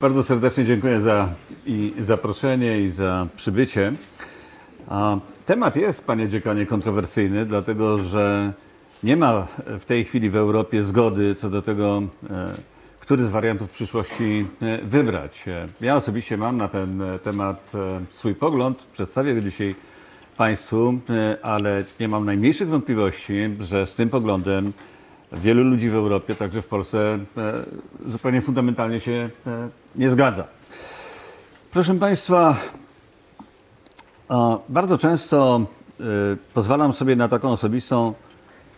Bardzo serdecznie dziękuję za i zaproszenie i za przybycie. Temat jest, panie dziekanie, kontrowersyjny, dlatego że nie ma w tej chwili w Europie zgody co do tego, e, który z wariantów przyszłości e, wybrać. E, Ja osobiście mam na ten temat swój pogląd, przedstawię go dzisiaj Państwu, ale nie mam najmniejszych wątpliwości, że z tym poglądem wielu ludzi w Europie, także w Polsce, zupełnie fundamentalnie się nie zgadza. Proszę Państwa, bardzo często e, pozwalam sobie na taką osobistą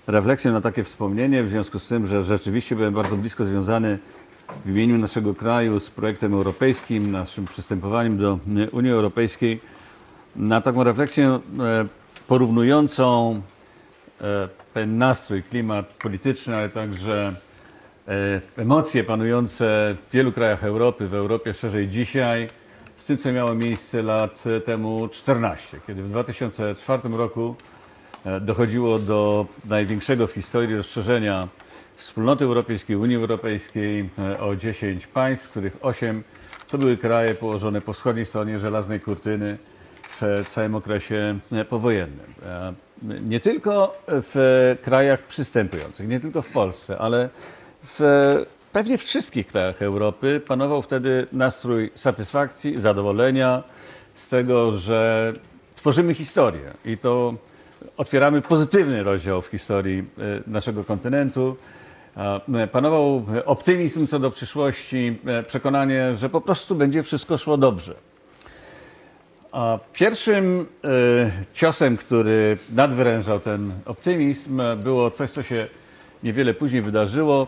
refleksję, na takie wspomnienie, w związku z tym, że rzeczywiście byłem bardzo blisko związany w imieniu naszego kraju z projektem europejskim, naszym przystępowaniem do e, Unii Europejskiej, na taką refleksję e, porównującą e, pewien nastrój, klimat polityczny, ale także e, emocje panujące w wielu krajach Europy, w Europie szerzej dzisiaj, z tym, co miało miejsce lat e, temu 14, kiedy w 2004 roku e, dochodziło do największego w historii rozszerzenia Wspólnoty Europejskiej, Unii Europejskiej e, o 10 państw, z których 8 to były kraje położone po wschodniej stronie żelaznej kurtyny w całym okresie e, powojennym. E, Nie tylko w krajach przystępujących, nie tylko w Polsce, ale w pewnie wszystkich krajach Europy panował wtedy nastrój satysfakcji, zadowolenia z tego, że tworzymy historię i to otwieramy pozytywny rozdział w historii e, naszego kontynentu. Panował optymizm co do przyszłości, e, przekonanie, że po prostu będzie wszystko szło dobrze. A pierwszym e, ciosem, który nadwyrężał ten optymizm, było coś, co się niewiele później wydarzyło.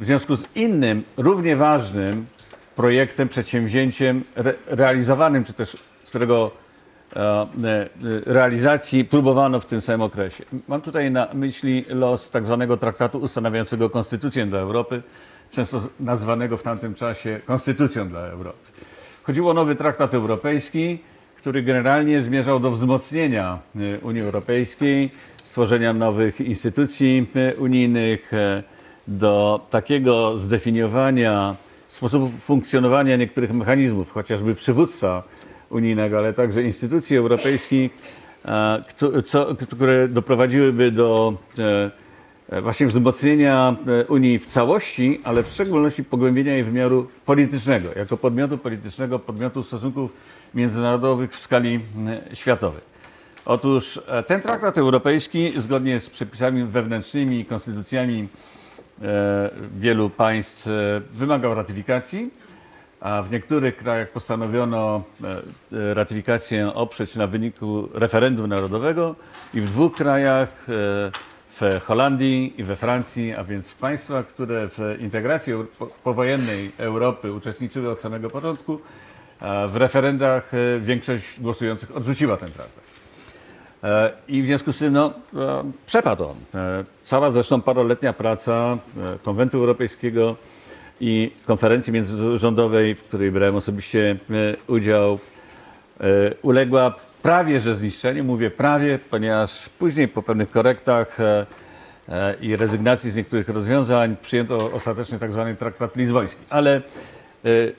W związku z innym, równie ważnym projektem, przedsięwzięciem re, realizowanym, czy też którego e, e, realizacji próbowano w tym samym okresie. Mam tutaj na myśli los tak zwanego traktatu ustanawiającego konstytucję dla Europy, często nazwanego w tamtym czasie konstytucją dla Europy. Chodziło o nowy traktat europejski, który generalnie zmierzał do wzmocnienia e, Unii Europejskiej, stworzenia nowych instytucji e, unijnych, do takiego zdefiniowania sposobu funkcjonowania niektórych mechanizmów, chociażby przywództwa unijnego, ale także instytucji europejskich, e, które doprowadziłyby do e, właśnie wzmocnienia e, Unii w całości, ale w szczególności pogłębienia jej wymiaru politycznego, jako podmiotu politycznego, podmiotu stosunków międzynarodowych w skali światowej. Otóż ten traktat europejski, zgodnie z przepisami wewnętrznymi i konstytucjami wielu państw, e, wymagał ratyfikacji, a w niektórych krajach postanowiono e, e, ratyfikację oprzeć na wyniku referendum narodowego i w dwóch krajach, e, w Holandii i we Francji, a więc w państwach, które w integracji powojennej Europy uczestniczyły od samego początku, w referendach e, większość głosujących odrzuciła ten traktat. I w związku z tym no, e, przepadł on. E, Cała zresztą paroletnia praca e, Konwentu Europejskiego i konferencji międzyrządowej, w której brałem osobiście udział, uległa prawie że zniszczeniu. Mówię prawie, ponieważ później po pewnych korektach i rezygnacji z niektórych rozwiązań przyjęto ostatecznie tak zwany traktat lizboński. Ale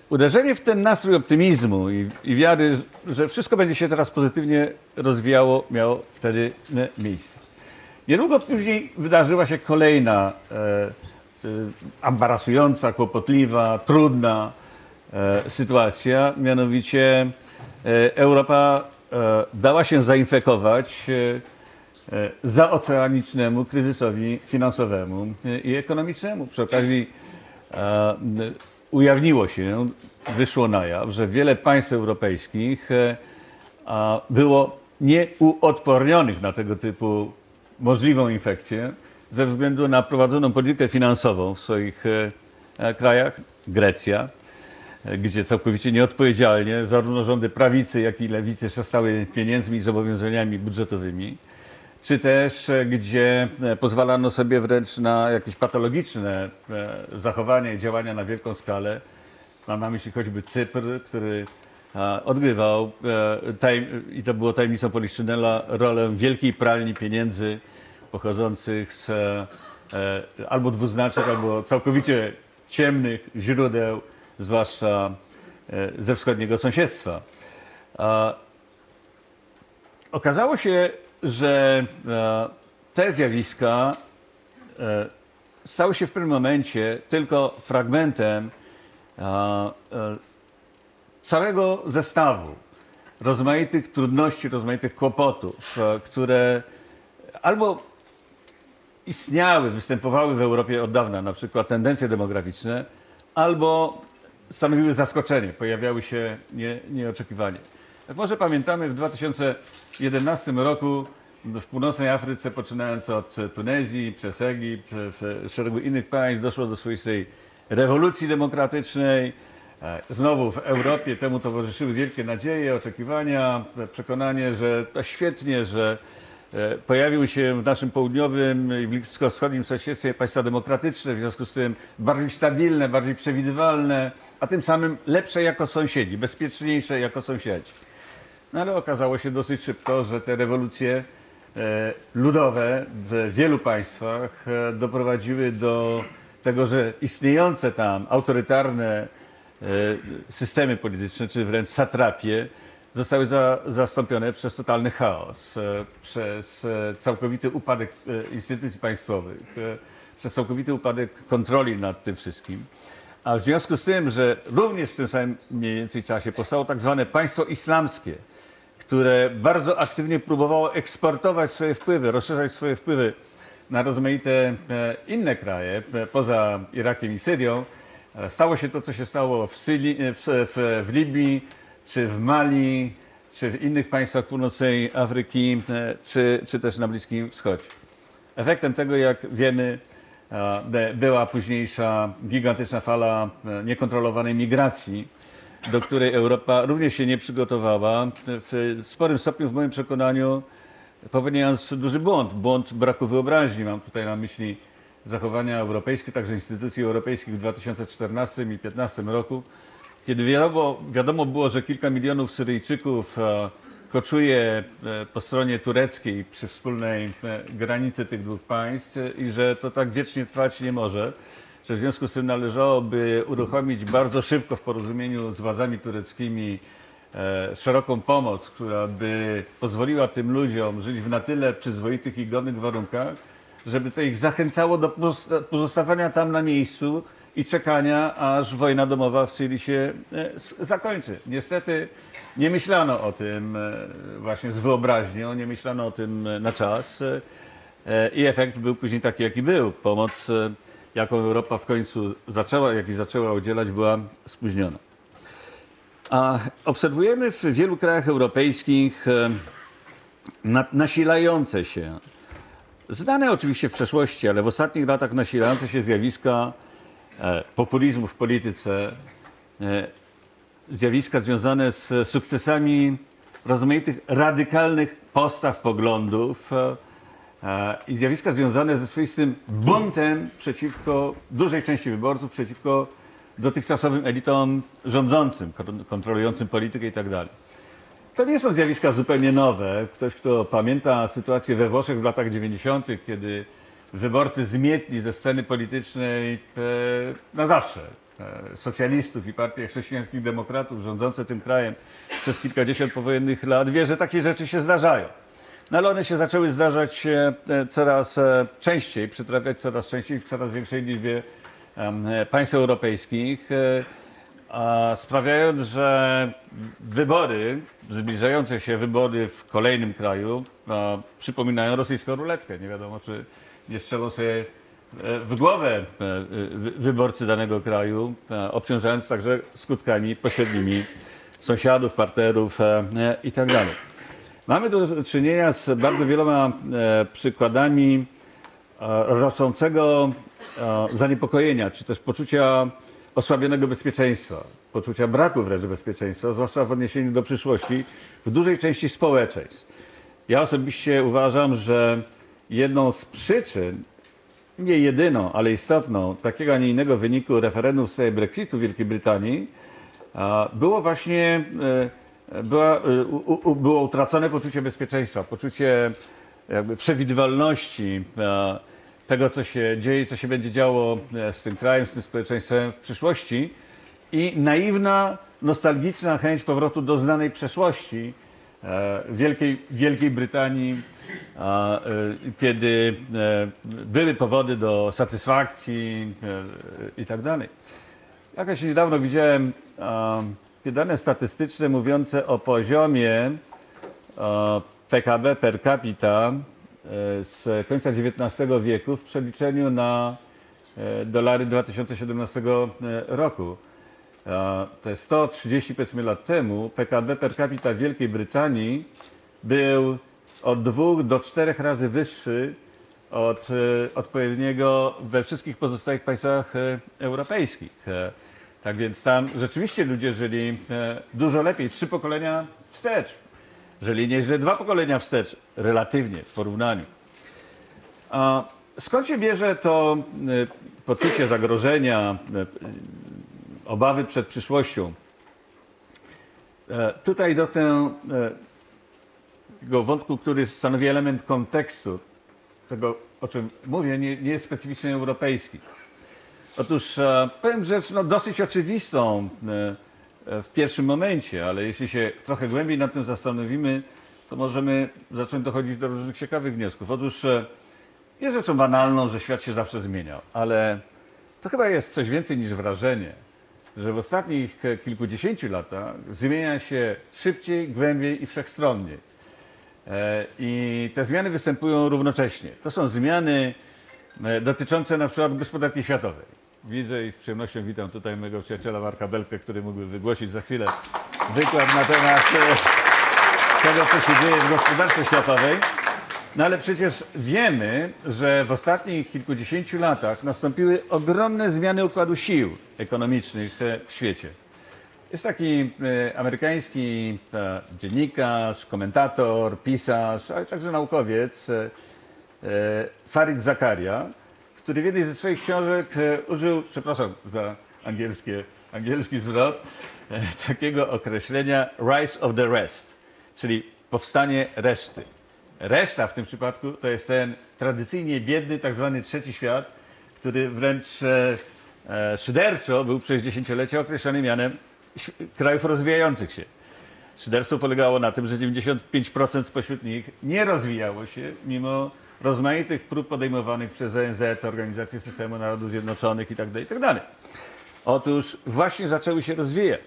uderzenie w ten nastrój optymizmu i, i wiary, że wszystko będzie się teraz pozytywnie rozwijało, miało wtedy e, miejsce. Niedługo później wydarzyła się kolejna e, e, embarasująca, kłopotliwa, trudna e, sytuacja, mianowicie e, Europa e, dała się zainfekować e, e, zaoceanicznemu kryzysowi finansowemu e, i ekonomicznemu. Przy okazji e, ujawniło się, wyszło na jaw, że wiele państw europejskich e, było nieuodpornionych na tego typu możliwą infekcję ze względu na prowadzoną politykę finansową w swoich e, e, krajach. Grecja, gdzie całkowicie nieodpowiedzialnie zarówno rządy prawicy, jak i lewicy szastały pieniędzmi i zobowiązaniami budżetowymi czy też e, gdzie e, pozwalano sobie wręcz na jakieś patologiczne e, zachowania i działania na wielką skalę. Mam na myśli choćby Cypr, który odgrywał, i to było tajemnicą Poliszczynela, rolę wielkiej pralni pieniędzy pochodzących z albo dwuznacznych, albo całkowicie ciemnych źródeł zwłaszcza ze wschodniego sąsiedztwa. Okazało się, że te zjawiska stały się w pewnym momencie tylko fragmentem całego zestawu rozmaitych trudności, rozmaitych kłopotów, e, które albo istniały, występowały w Europie od dawna, na przykład tendencje demograficzne, albo stanowiły zaskoczenie, pojawiały się nie, nieoczekiwanie. Może pamiętamy, w 2011 roku w północnej Afryce, poczynając od Tunezji, przez Egipt, w szeregu innych państw, doszło do swoistej rewolucji demokratycznej, E, znowu w Europie temu towarzyszyły wielkie nadzieje, oczekiwania, przekonanie, że to świetnie, że e, pojawiły się w naszym południowym i bliskowschodnim sąsiedztwie państwa demokratyczne, w związku z tym bardziej stabilne, bardziej przewidywalne, a tym samym lepsze jako sąsiedzi, bezpieczniejsze jako sąsiedzi. No ale okazało się dosyć szybko, że te rewolucje e, ludowe w wielu państwach doprowadziły do tego, że istniejące tam autorytarne E, systemy polityczne, czy wręcz satrapie, zostały za, zastąpione przez totalny chaos, e, przez e, całkowity upadek instytucji państwowych, przez całkowity upadek kontroli nad tym wszystkim. A w związku z tym, że również w tym samym mniej więcej czasie powstało tak zwane państwo islamskie, które bardzo aktywnie próbowało eksportować swoje wpływy, rozszerzać swoje wpływy na rozmaite inne kraje poza Irakiem i Syrią, Stało się to, co się stało w, Syli, w, w, w Libii, czy w Mali, czy w innych państwach północnej Afryki, e, czy, czy też na Bliskim Wschodzie. Efektem tego, jak wiemy, e, była późniejsza gigantyczna fala e, niekontrolowanej migracji, do której Europa również się nie przygotowała. W sporym stopniu, w moim przekonaniu, popełniając duży błąd, błąd braku wyobraźni. Mam tutaj na myśli zachowania europejskie, także instytucji europejskich w 2014 i 2015 roku, kiedy wiadomo, wiadomo było, że kilka milionów Syryjczyków e, koczuje e, po stronie tureckiej przy wspólnej e, granicy tych dwóch państw i że to tak wiecznie trwać nie może, że w związku z tym należałoby uruchomić bardzo szybko w porozumieniu z władzami tureckimi szeroką pomoc, która by pozwoliła tym ludziom żyć w na tyle przyzwoitych i godnych warunkach, żeby to ich zachęcało do pozostawania tam na miejscu i czekania, aż wojna domowa w Syrii się e, zakończy. Niestety nie myślano o tym e, właśnie z wyobraźnią, nie myślano o tym e, na czas i efekt był później taki, jaki był. Pomoc, jaką Europa w końcu zaczęła, jak i zaczęła udzielać, była spóźniona. A obserwujemy w wielu krajach europejskich nasilające się Znane oczywiście w przeszłości, ale w ostatnich latach nasilające się zjawiska e, populizmu w polityce, e, zjawiska związane z sukcesami rozmaitych radykalnych postaw poglądów e, i zjawiska związane ze swoistym buntem przeciwko dużej części wyborców, przeciwko dotychczasowym elitom rządzącym, kontrolującym politykę itd. Tak to nie są zjawiska zupełnie nowe. Ktoś, kto pamięta sytuację we Włoszech w latach 90., kiedy wyborcy zmietli ze sceny politycznej e, na zawsze e, socjalistów i partii chrześcijańskich demokratów rządzące tym krajem przez kilkadziesiąt powojennych lat, wie, że takie rzeczy się zdarzają. No ale one się zaczęły zdarzać e, coraz częściej, przytrafiać coraz częściej w coraz większej liczbie państw europejskich sprawiając, że wybory, zbliżające się wybory w kolejnym kraju przypominają rosyjską ruletkę. Nie wiadomo, czy nie strzelą sobie e, w głowę e, wyborcy danego kraju, e, obciążając także skutkami pośrednimi sąsiadów, partnerów itd. Mamy do czynienia z bardzo wieloma przykładami rosnącego zaniepokojenia, czy też poczucia osłabionego bezpieczeństwa, poczucia braku wręcz bezpieczeństwa, zwłaszcza w odniesieniu do przyszłości, w dużej części społeczeństw. Ja osobiście uważam, że jedną z przyczyn, nie jedyną, ale istotną, takiego, a nie innego wyniku referendum w sprawie Brexitu w Wielkiej Brytanii było właśnie e, była, e, było utracone poczucie bezpieczeństwa, poczucie jakby przewidywalności, tego, co się dzieje, co się będzie działo e, z tym krajem, z tym społeczeństwem w przyszłości. i naiwna, nostalgiczna chęć powrotu do znanej przeszłości e, Wielkiej, Wielkiej Brytanii, e, kiedy e, były powody do satysfakcji e, i tak dalej. Jakoś niedawno widziałem e, dane statystyczne mówiące o poziomie PKB per capita e, z końca XIX wieku w przeliczeniu na e, dolary 2017 roku. E, To jest 130 powiedzmy lat temu. PKB per capita Wielkiej Brytanii był od dwóch do czterech razy wyższy od odpowiedniego we wszystkich pozostałych państwach europejskich. Tak więc tam rzeczywiście ludzie żyli e, dużo lepiej, trzy pokolenia wstecz. Żyli nieźle dwa pokolenia wstecz, relatywnie w porównaniu. A skąd się bierze to e, poczucie zagrożenia, e, obawy przed przyszłością? Tutaj do tego wątku, który stanowi element kontekstu, tego o czym mówię, nie, nie jest specyficznie europejski. Otóż e, powiem rzecz no, dosyć oczywistą e, e, w pierwszym momencie, ale jeśli się trochę głębiej nad tym zastanowimy, to możemy zacząć dochodzić do różnych ciekawych wniosków. Otóż jest rzeczą banalną, że świat się zawsze zmieniał, ale to chyba jest coś więcej niż wrażenie, że w ostatnich kilkudziesięciu latach zmienia się szybciej, głębiej i wszechstronniej. I te zmiany występują równocześnie. To są zmiany dotyczące na przykład gospodarki światowej. Widzę i z przyjemnością witam tutaj mojego przyjaciela Marka Belkę, który mógłby wygłosić za chwilę wykład na temat e, tego, co się dzieje w gospodarce światowej. No ale przecież wiemy, że w ostatnich kilkudziesięciu latach nastąpiły ogromne zmiany układu sił ekonomicznych e, w świecie. Jest taki e, amerykański dziennikarz, komentator, pisarz, ale także naukowiec Farid Zakaria, który w jednej ze swoich książek e, użył, przepraszam za angielskie, angielski zwrot, e, takiego określenia rise of the rest, czyli powstanie reszty. Reszta w tym przypadku to jest ten tradycyjnie biedny, tak zwany trzeci świat, który wręcz e, szyderczo był przez dziesięciolecia określany mianem krajów rozwijających się. Szyderstwo polegało na tym, że 95% spośród nich nie rozwijało się, mimo rozmaitych prób podejmowanych przez ONZ, Organizację Systemu Narodów Zjednoczonych itd. itd. Otóż właśnie zaczęły się rozwijać.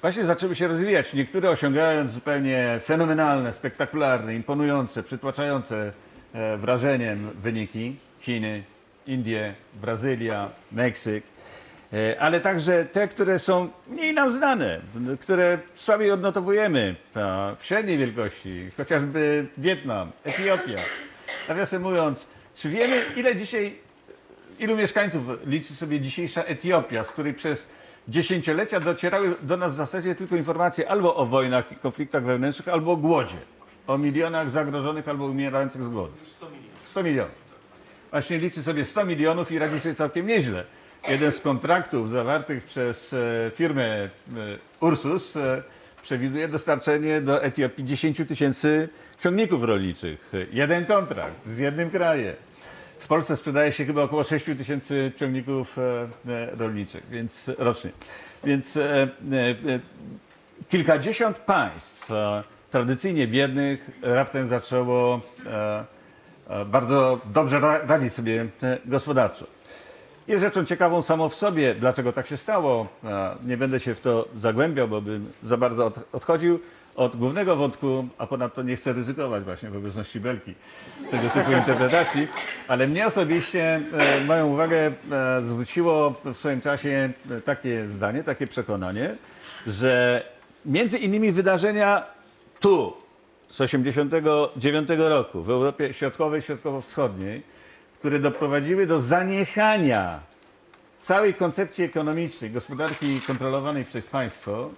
Właśnie zaczęły się rozwijać, niektóre osiągając zupełnie fenomenalne, spektakularne, imponujące, przytłaczające e, wrażeniem wyniki. Chiny, Indie, Brazylia, Meksyk, E, ale także te, które są mniej nam znane, które słabiej odnotowujemy a, w średniej wielkości, chociażby Wietnam, Etiopia. Nawiasem mówiąc, czy wiemy, ile dzisiaj, ilu mieszkańców liczy sobie dzisiejsza Etiopia, z której przez dziesięciolecia docierały do nas w zasadzie tylko informacje albo o wojnach i konfliktach wewnętrznych, albo o głodzie, o milionach zagrożonych albo umierających z głodu. 100 milionów. Właśnie liczy sobie 100 milionów i radzi sobie całkiem nieźle. Jeden z kontraktów zawartych przez e, firmę e, Ursus e, przewiduje dostarczenie do Etiopii 10 tysięcy ciągników rolniczych. Jeden kontrakt z jednym krajem. W Polsce sprzedaje się chyba około 6 tysięcy ciągników e, e, rolniczych, więc rocznie. Więc e, kilkadziesiąt państw tradycyjnie biednych raptem zaczęło bardzo dobrze ra- radzić sobie gospodarczo. Jest rzeczą ciekawą samo w sobie, dlaczego tak się stało. Nie będę się w to zagłębiał, bo bym za bardzo od, odchodził od głównego wątku, a ponadto nie chcę ryzykować właśnie w obecności Belki tego typu interpretacji, ale mnie osobiście e, moją uwagę e, zwróciło w swoim czasie e, takie zdanie, takie przekonanie, że między innymi wydarzenia tu z 89 roku w Europie Środkowej, Środkowo-Wschodniej, które doprowadziły do zaniechania całej koncepcji ekonomicznej gospodarki kontrolowanej przez państwo,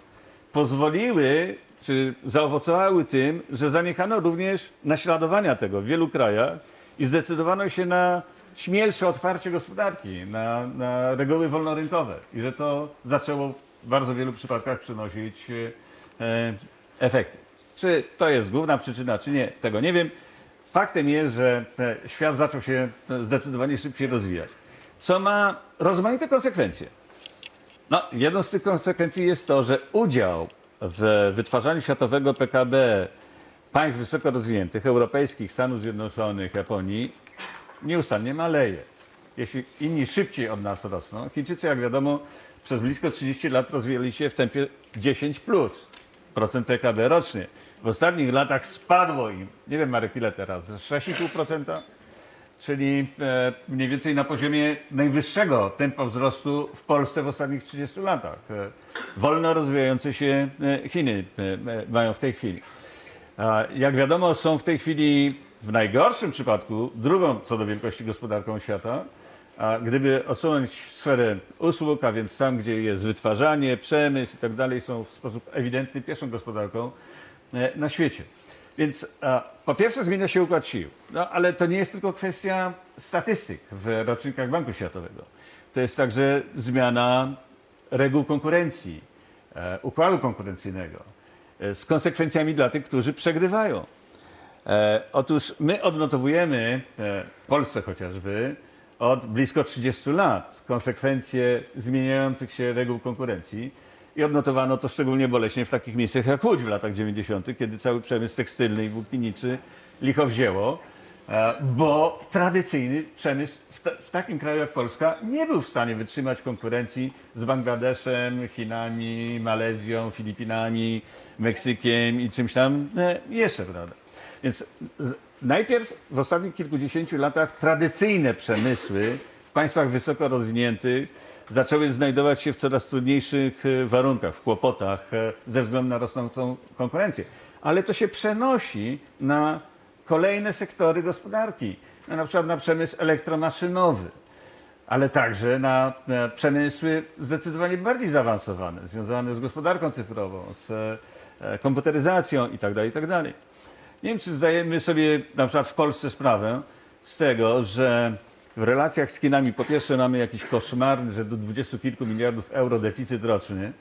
pozwoliły czy zaowocowały tym, że zaniechano również naśladowania tego w wielu krajach i zdecydowano się na śmielsze otwarcie gospodarki, na, na reguły wolnorynkowe i że to zaczęło w bardzo wielu przypadkach przynosić e, efekty. Czy to jest główna przyczyna, czy nie, tego nie wiem. Faktem jest, że świat zaczął się e, zdecydowanie szybciej rozwijać, co ma rozmaite konsekwencje. No, jedną z tych konsekwencji jest to, że udział w wytwarzaniu światowego PKB państw wysoko rozwiniętych, europejskich, Stanów Zjednoczonych, Japonii, nieustannie maleje. Jeśli inni szybciej od nas rosną, Chińczycy, jak wiadomo, przez blisko 30 lat rozwijali się w tempie 10 plus procent PKB rocznie. W ostatnich latach spadło im, nie wiem Marek ile teraz, z 6,5%, czyli e, mniej więcej na poziomie najwyższego tempa wzrostu w Polsce w ostatnich 30 latach. E, wolno rozwijające się e, Chiny mają w tej chwili. Jak wiadomo, są w tej chwili w najgorszym przypadku drugą co do wielkości gospodarką świata. A gdyby odsunąć sferę usług, a więc tam, gdzie jest wytwarzanie, przemysł i tak dalej, są w sposób ewidentny pierwszą gospodarką na świecie. Więc po pierwsze zmienia się układ sił, no, ale to nie jest tylko kwestia statystyk w rocznikach Banku Światowego. To jest także zmiana reguł konkurencji, e, układu konkurencyjnego e, z konsekwencjami dla tych, którzy przegrywają. E, otóż my odnotowujemy e, w Polsce chociażby od blisko 30 lat konsekwencje zmieniających się reguł konkurencji i odnotowano to szczególnie boleśnie w takich miejscach jak Łódź w latach 90., kiedy cały przemysł tekstylny i włókniczy licho wzięło, e, bo tradycyjny przemysł w, ta, w takim kraju jak Polska nie był w stanie wytrzymać konkurencji z Bangladeszem, Chinami, Malezją, Filipinami, Meksykiem i czymś tam e, jeszcze, prawda? Więc najpierw w ostatnich kilkudziesięciu latach tradycyjne przemysły w państwach wysoko rozwiniętych zaczęły znajdować się w coraz trudniejszych e, warunkach, w kłopotach e, ze względu na rosnącą konkurencję. Ale to się przenosi na kolejne sektory gospodarki, na, przykład na przemysł elektromaszynowy, ale także na przemysły zdecydowanie bardziej zaawansowane, związane z gospodarką cyfrową, z e, komputeryzacją itd. itd. Nie wiem, czy zdajemy sobie na przykład w Polsce sprawę z tego, że w relacjach z Chinami po pierwsze mamy jakiś koszmarny, że do dwudziestu kilku miliardów euro deficyt roczny.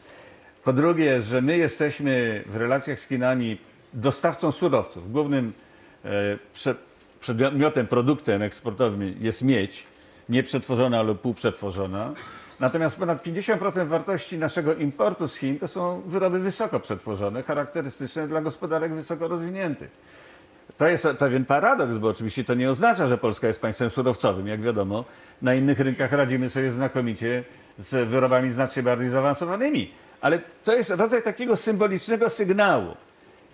Po drugie, że my jesteśmy w relacjach z Chinami dostawcą surowców. Głównym e, prze, przedmiotem, produktem eksportowym jest miedź, nie przetworzona lub półprzetworzona. Natomiast ponad 50% wartości naszego importu z Chin to są wyroby wysoko przetworzone, charakterystyczne dla gospodarek wysoko rozwiniętych. To jest pewien paradoks, bo oczywiście to nie oznacza, że Polska jest państwem surowcowym. Jak wiadomo, na innych rynkach radzimy sobie znakomicie z wyrobami znacznie bardziej zaawansowanymi. Ale to jest rodzaj takiego symbolicznego sygnału.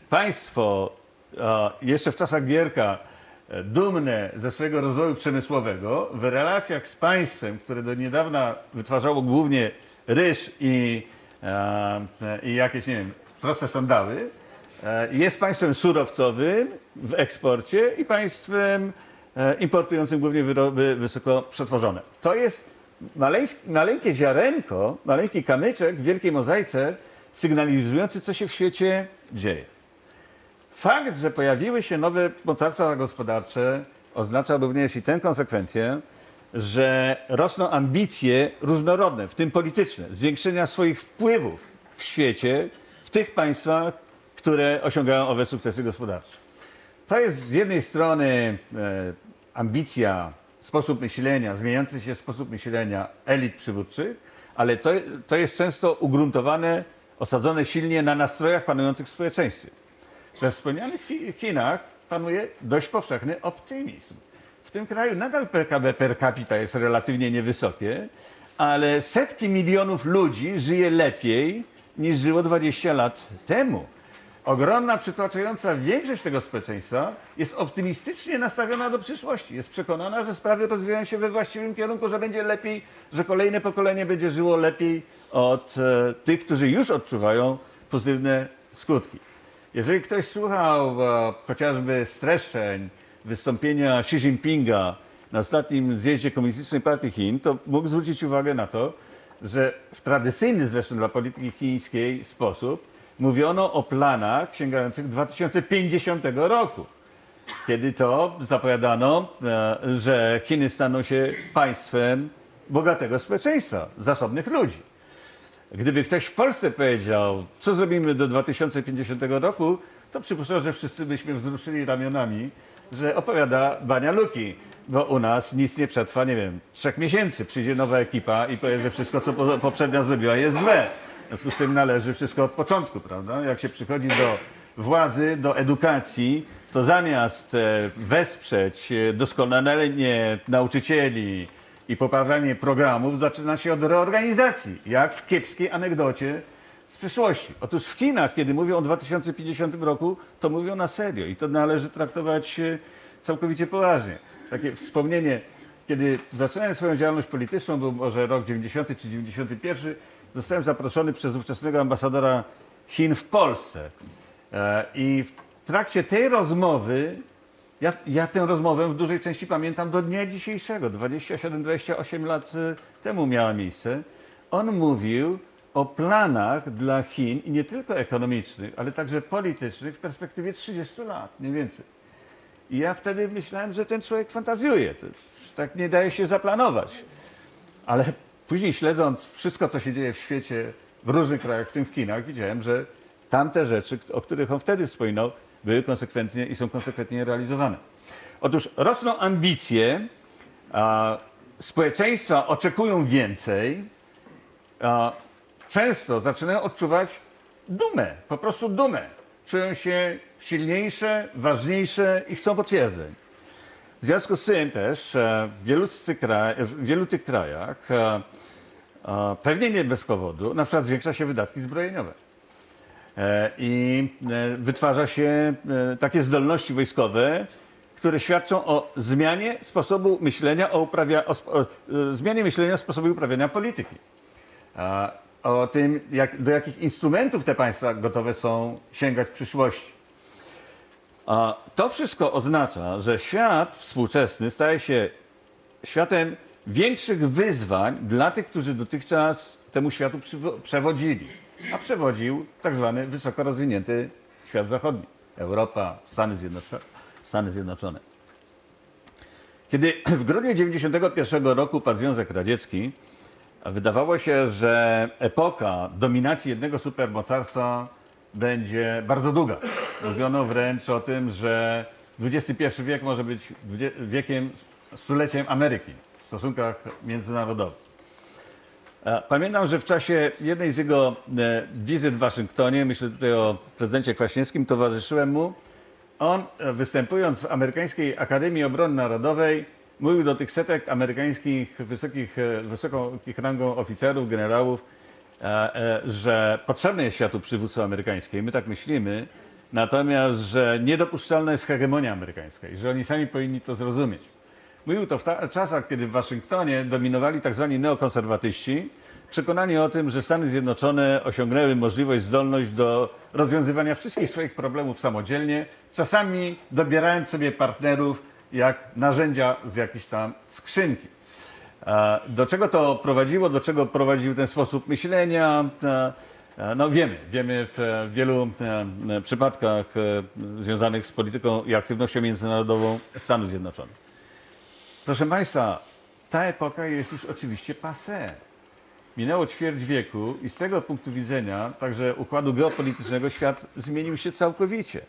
Państwo e, jeszcze w czasach Gierka e, dumne ze swojego rozwoju przemysłowego w relacjach z państwem, które do niedawna wytwarzało głównie ryż i, e, i jakieś, nie wiem, proste sandały, e, jest państwem surowcowym w eksporcie i państwem e, importującym głównie wyroby wysoko przetworzone. To jest maleńkie ziarenko, maleńki kamyczek w wielkiej mozaice sygnalizujący, co się w świecie dzieje. Fakt, że pojawiły się nowe mocarstwa gospodarcze, oznacza również i tę konsekwencję, że rosną ambicje różnorodne, w tym polityczne, zwiększenia swoich wpływów w świecie, w tych państwach, które osiągają owe sukcesy gospodarcze. To jest z jednej strony e, ambicja, sposób myślenia, zmieniający się sposób myślenia elit przywódczych, ale to, to jest często ugruntowane, osadzone silnie na nastrojach panujących w społeczeństwie. We wspomnianych Chi- Chinach panuje dość powszechny optymizm. W tym kraju nadal PKB per capita jest relatywnie niewysokie, ale setki milionów ludzi żyje lepiej niż żyło 20 lat temu. Ogromna, przytłaczająca większość tego społeczeństwa jest optymistycznie nastawiona do przyszłości. Jest przekonana, że sprawy rozwijają się we właściwym kierunku, że będzie lepiej, że kolejne pokolenie będzie żyło lepiej od e, tych, którzy już odczuwają pozytywne skutki. Jeżeli ktoś słuchał e, chociażby streszczeń wystąpienia Xi Jinpinga na ostatnim zjeździe Komunistycznej Partii Chin, to mógł zwrócić uwagę na to, że w tradycyjny zresztą dla polityki chińskiej sposób mówiono o planach sięgających 2050 roku, kiedy to zapowiadano, e, że Chiny staną się państwem bogatego społeczeństwa, zasobnych ludzi. Gdyby ktoś w Polsce powiedział, co zrobimy do 2050 roku, to przypuszczam, że wszyscy byśmy wzruszyli ramionami, że opowiada Bania Luki. Bo u nas nic nie przetrwa, nie wiem, trzech miesięcy. Przyjdzie nowa ekipa i powie, że wszystko, co po- poprzednia zrobiła, jest złe. W związku z tym należy wszystko od początku, prawda? Jak się przychodzi do władzy, do edukacji, to zamiast e, wesprzeć e, doskonalenie nauczycieli i poprawianie programów, zaczyna się od reorganizacji, jak w kiepskiej anegdocie z przyszłości. Otóż w Chinach, kiedy mówią o 2050 roku, to mówią na serio i to należy traktować e, całkowicie poważnie. Takie wspomnienie, kiedy zaczynałem swoją działalność polityczną, był może rok 90 czy 91, zostałem zaproszony przez ówczesnego ambasadora Chin w Polsce. E, I w trakcie tej rozmowy, ja, ja tę rozmowę w dużej części pamiętam do dnia dzisiejszego, 27-28 lat e, temu miała miejsce. On mówił o planach dla Chin i nie tylko ekonomicznych, ale także politycznych w perspektywie 30 lat, mniej więcej. I ja wtedy myślałem, że ten człowiek fantazjuje. Tak nie daje się zaplanować. Ale później śledząc wszystko, co się dzieje w świecie, w różnych krajach, w tym w Chinach, widziałem, że tamte rzeczy, o których on wtedy wspominał, były konsekwentnie i są konsekwentnie realizowane. Otóż rosną ambicje, a, społeczeństwa oczekują więcej, a, często zaczynają odczuwać dumę, po prostu dumę. Czują się silniejsze, ważniejsze i chcą potwierdzeń. W związku z tym też e, w wielu, kraj, w wielu tych krajach, e, e, pewnie nie bez powodu, na przykład zwiększa się wydatki zbrojeniowe. E, I e, wytwarza się e, takie zdolności wojskowe, które świadczą o zmianie sposobu myślenia, o, uprawia, o, o e, zmianie myślenia sposobu uprawiania polityki. O tym, jak, do jakich instrumentów te państwa gotowe są sięgać w przyszłości. A to wszystko oznacza, że świat współczesny staje się światem większych wyzwań dla tych, którzy dotychczas temu światu przewodzili. A przewodził tak zwany wysoko rozwinięty świat zachodni. Europa, Stany Zjednoczone. Stany Zjednoczone. Kiedy w grudniu 1991 roku padł Związek Radziecki, wydawało się, że epoka dominacji jednego supermocarstwa będzie bardzo długa. Mówiono wręcz o tym, że XXI wiek może być wiekiem, stuleciem Ameryki w stosunkach międzynarodowych. E, Pamiętam, że w czasie jednej z jego e, wizyt w Waszyngtonie, myślę tutaj o prezydencie Kwaśniewskim, towarzyszyłem mu. On, e, występując w Amerykańskiej Akademii Obrony Narodowej, mówił do tych setek amerykańskich wysokich, wysokich rangą oficerów, generałów, że potrzebne jest światu przywództwo amerykańskie. My tak myślimy, natomiast, że niedopuszczalna jest hegemonia amerykańska i że oni sami powinni to zrozumieć. Mówił to w czasach, kiedy w Waszyngtonie dominowali tak zwani neokonserwatyści, przekonani o tym, że Stany Zjednoczone osiągnęły możliwość, zdolność do rozwiązywania wszystkich swoich problemów samodzielnie, czasami dobierając sobie partnerów jak narzędzia z jakiejś tam skrzynki. E, Do czego to prowadziło, do czego prowadził ten sposób myślenia? E, e, No wiemy, wiemy w e, wielu e, przypadkach e, związanych z polityką i aktywnością międzynarodową Stanów Zjednoczonych. Proszę Państwa, ta epoka jest już oczywiście passé. Minęło ćwierć wieku i z tego punktu widzenia, także układu geopolitycznego, świat zmienił się całkowicie.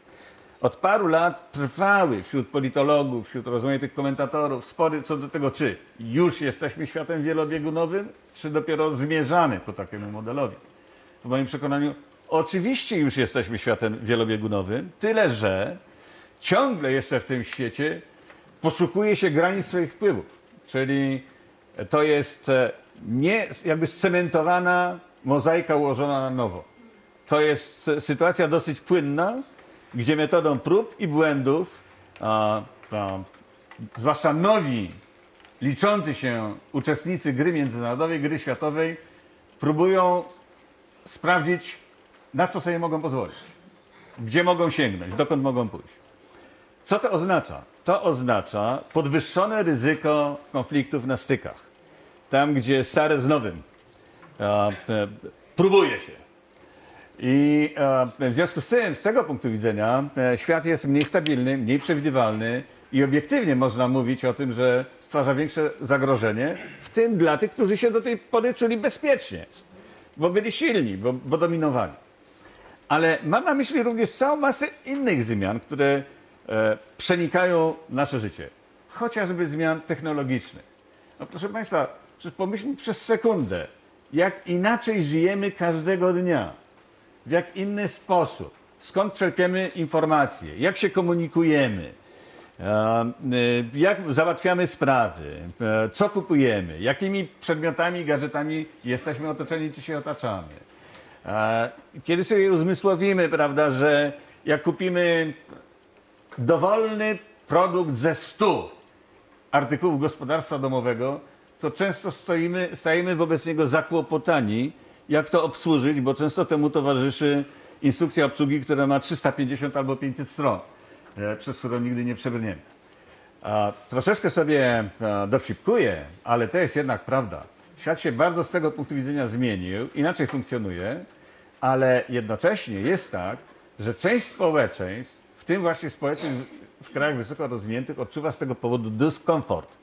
Od paru lat trwały wśród politologów, wśród rozmaitych komentatorów spory co do tego, czy już jesteśmy światem wielobiegunowym, czy dopiero zmierzamy ku takiemu modelowi. W moim przekonaniu, oczywiście już jesteśmy światem wielobiegunowym, tyle że ciągle jeszcze w tym świecie poszukuje się granic swoich wpływów. Czyli to jest e, nie jakby scementowana mozaika ułożona na nowo. To jest e, sytuacja dosyć płynna, gdzie metodą prób i błędów, a, a, zwłaszcza nowi, liczący się uczestnicy gry międzynarodowej, gry światowej, próbują sprawdzić, na co sobie mogą pozwolić, gdzie mogą sięgnąć, dokąd mogą pójść. Co to oznacza? To oznacza podwyższone ryzyko konfliktów na stykach. Tam, gdzie stare z nowym e, próbuje się. I e, w związku z tym, z tego punktu widzenia, e, świat jest mniej stabilny, mniej przewidywalny i obiektywnie można mówić o tym, że stwarza większe zagrożenie, w tym dla tych, którzy się do tej pory czuli bezpiecznie, bo byli silni, bo, bo dominowali. ale mam na myśli również całą masę innych zmian, które e, przenikają nasze życie. Chociażby zmian technologicznych. No proszę Państwa, pomyślmy przez sekundę, jak inaczej żyjemy każdego dnia, w jak inny sposób, skąd czerpiemy informacje, jak się komunikujemy, e, e, jak załatwiamy sprawy, e, co kupujemy, jakimi przedmiotami, gadżetami jesteśmy otoczeni czy się otaczamy. Kiedy sobie uzmysłowimy, prawda, że jak kupimy dowolny produkt ze stu artykułów gospodarstwa domowego, to często stoimy, stajemy wobec niego zakłopotani, jak to obsłużyć, bo często temu towarzyszy instrukcja obsługi, która ma 350 albo 500 stron, e, przez którą nigdy nie przebrniemy. A, troszeczkę sobie a, dowcipkuję, ale to jest jednak prawda. Świat się bardzo z tego punktu widzenia zmienił, inaczej funkcjonuje, ale jednocześnie jest tak, że część społeczeństw, w tym właśnie społeczeństw w krajach wysoko rozwiniętych, odczuwa z tego powodu dyskomfort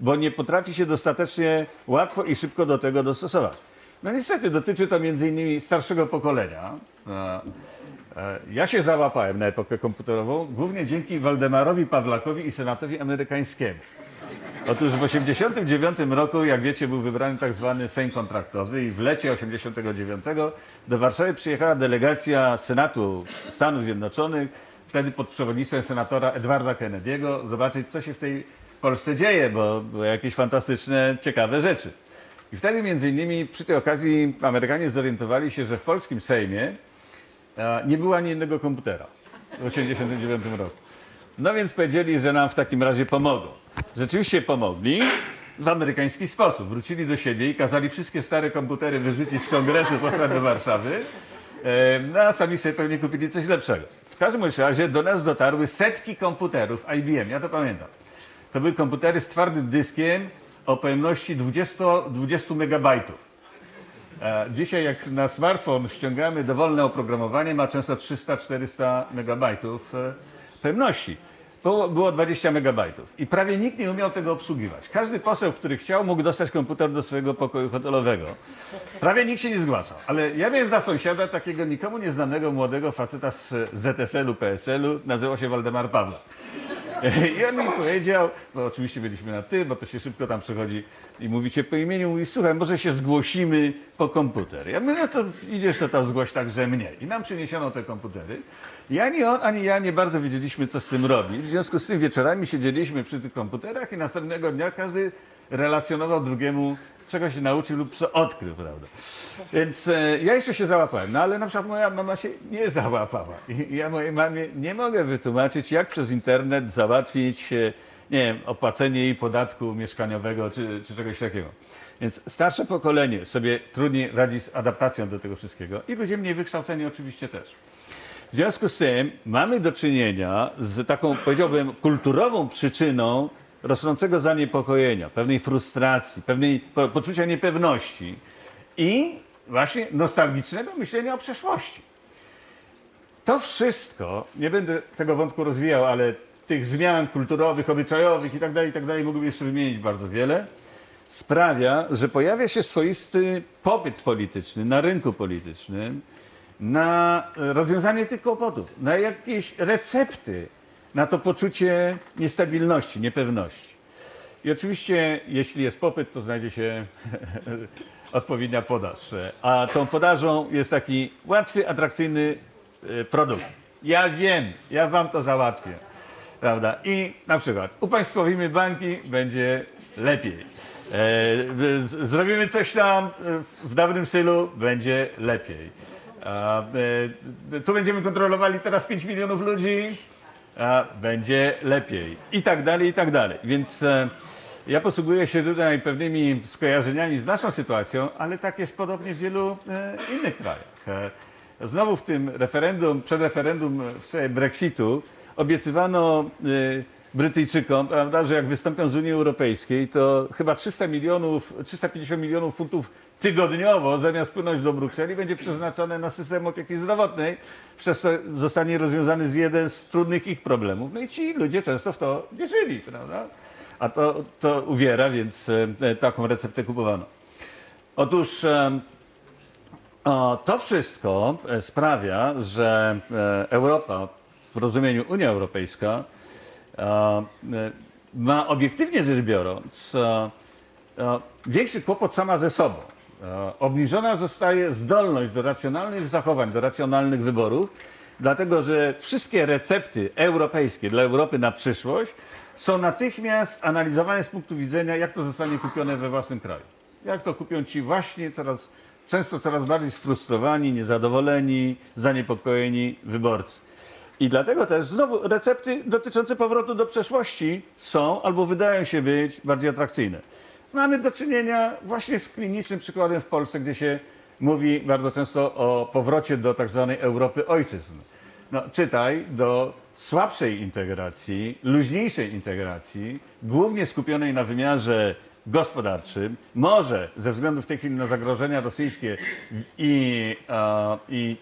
bo nie potrafi się dostatecznie łatwo i szybko do tego dostosować. No niestety dotyczy to między innymi starszego pokolenia. E, e, ja się załapałem na epokę komputerową głównie dzięki Waldemarowi Pawlakowi i Senatowi Amerykańskiemu. Otóż w 1989 roku, jak wiecie, był wybrany tak zwany Sejm kontraktowy i w lecie 1989 do Warszawy przyjechała delegacja Senatu Stanów Zjednoczonych, wtedy pod przewodnictwem senatora Edwarda Kennedy'ego, zobaczyć, co się w tej Polsce dzieje, bo były jakieś fantastyczne, ciekawe rzeczy. I wtedy między innymi przy tej okazji Amerykanie zorientowali się, że w polskim Sejmie e, nie było ani jednego komputera w 1989 roku. No więc powiedzieli, że nam w takim razie pomogą. Rzeczywiście pomogli w amerykański sposób. Wrócili do siebie i kazali wszystkie stare komputery wyrzucić z kongresu, posłać do Warszawy. E, no a sami sobie pewnie kupili coś lepszego. W każdym razie do nas dotarły setki komputerów IBM, ja to pamiętam. To były komputery z twardym dyskiem o pojemności 20, 20 megabajtów. Dzisiaj jak na smartfon ściągamy dowolne oprogramowanie, ma często 300-400 megabajtów e, pojemności. Było, było 20 megabajtów i prawie nikt nie umiał tego obsługiwać. Każdy poseł, który chciał, mógł dostać komputer do swojego pokoju hotelowego. Prawie nikt się nie zgłaszał, ale ja miałem za sąsiada takiego nikomu nieznanego młodego faceta z ZSL-u, PSL-u, nazywał się Waldemar Pawla. I on mi powiedział, bo oczywiście byliśmy na ty, bo to się szybko tam przychodzi i mówicie po imieniu, mówi, słuchaj, może się zgłosimy po komputer. Ja mówię, no to idziesz, to tam zgłoś także mnie. I nam przyniesiono te komputery. I ani on, ani ja nie bardzo wiedzieliśmy, co z tym robić. W związku z tym wieczorami siedzieliśmy przy tych komputerach i następnego dnia każdy relacjonował drugiemu, czego się nauczył lub co odkrył, prawda? Więc e, ja jeszcze się załapałem, no ale na przykład moja mama się nie załapała. I ja mojej mamie nie mogę wytłumaczyć, jak przez internet załatwić, e, nie wiem, opłacenie jej podatku mieszkaniowego czy, czy czegoś takiego. Więc starsze pokolenie sobie trudniej radzi z adaptacją do tego wszystkiego i ludzie mniej wykształceni oczywiście też. W związku z tym mamy do czynienia z taką, powiedziałbym, kulturową przyczyną rosnącego zaniepokojenia, pewnej frustracji, pewnej po, poczucia niepewności i właśnie nostalgicznego myślenia o przeszłości. To wszystko, nie będę tego wątku rozwijał, ale tych zmian kulturowych, obyczajowych i tak tak dalej, mógłbym jeszcze wymienić bardzo wiele, sprawia, że pojawia się swoisty popyt polityczny na rynku politycznym na rozwiązanie tych kłopotów, na jakieś recepty na to poczucie niestabilności, niepewności. I oczywiście, jeśli jest popyt, to znajdzie się odpowiednia podaż. A tą podażą jest taki łatwy, atrakcyjny e, produkt. Ja wiem, ja wam to załatwię. Prawda? I na przykład upaństwowimy banki, będzie lepiej. E, zrobimy coś tam e, w dawnym stylu, będzie lepiej. Tu będziemy kontrolowali teraz 5 milionów ludzi, będzie lepiej. I tak dalej, i tak dalej. Więc e, ja posługuję się tutaj pewnymi skojarzeniami z naszą sytuacją, ale tak jest podobnie w wielu e, innych krajach. E, znowu w tym referendum, przed referendum w sprawie Brexitu obiecywano Brytyjczykom, prawda, że jak wystąpią z Unii Europejskiej, to chyba 300 milionów, 350 milionów funtów tygodniowo zamiast płynąć do Brukseli będzie przeznaczone na system opieki zdrowotnej, przez co zostanie rozwiązany z jeden z trudnych ich problemów. No i ci ludzie często w to wierzyli, prawda? A to, to uwiera, więc e, taką receptę kupowano. Otóż e, To wszystko e, sprawia, że Europa w rozumieniu Unia Europejska ma obiektywnie rzecz biorąc większy kłopot sama ze sobą. E, Obniżona zostaje zdolność do racjonalnych zachowań, do racjonalnych wyborów, dlatego że wszystkie recepty europejskie dla Europy na przyszłość są natychmiast analizowane z punktu widzenia, jak to zostanie kupione we własnym kraju. Jak to kupią ci właśnie coraz, często coraz bardziej sfrustrowani, niezadowoleni, zaniepokojeni wyborcy. I dlatego też znowu recepty dotyczące powrotu do przeszłości są albo wydają się być bardziej atrakcyjne. Mamy do czynienia właśnie z klinicznym przykładem w Polsce, gdzie się mówi bardzo często o powrocie do tak zwanej Europy ojczyzn. No, czytaj do słabszej integracji, luźniejszej integracji, głównie skupionej na wymiarze gospodarczym, może ze względu w tej chwili na zagrożenia rosyjskie i, i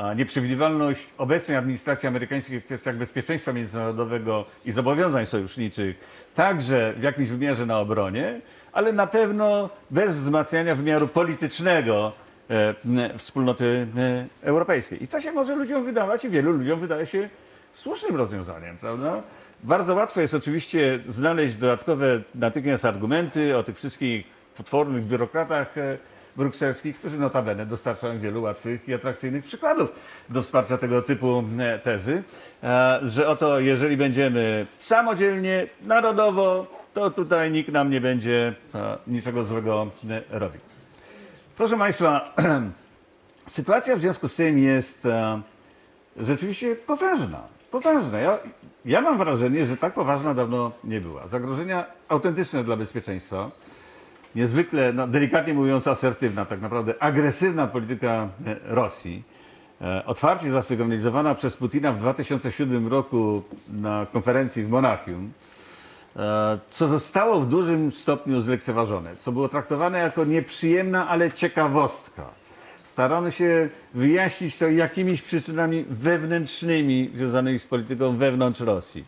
a nieprzewidywalność obecnej administracji amerykańskiej w kwestiach bezpieczeństwa międzynarodowego i zobowiązań sojuszniczych, także w jakimś wymiarze na obronie, ale na pewno bez wzmacniania wymiaru politycznego e, wspólnoty e, europejskiej. I to się może ludziom wydawać i wielu ludziom wydaje się słusznym rozwiązaniem, prawda? Bardzo łatwo jest oczywiście znaleźć dodatkowe natychmiast argumenty o tych wszystkich potwornych biurokratach e, brukselskich, którzy notabene dostarczają wielu łatwych i atrakcyjnych przykładów do wsparcia tego typu e, tezy, e, że oto jeżeli będziemy samodzielnie, narodowo, to tutaj nikt nam nie będzie e, niczego złego robił. Proszę Państwa, sytuacja w związku z tym jest rzeczywiście poważna. Poważna. Ja, ja mam wrażenie, że tak poważna dawno nie była. Zagrożenia autentyczne dla bezpieczeństwa, niezwykle, no, delikatnie mówiąc, asertywna, tak naprawdę agresywna polityka e, Rosji, e, otwarcie zasygnalizowana przez Putina w 2007 roku na konferencji w Monachium, e, co zostało w dużym stopniu zlekceważone, co było traktowane jako nieprzyjemna, ale ciekawostka. Starano się wyjaśnić to jakimiś przyczynami wewnętrznymi związanymi z polityką wewnątrz Rosji.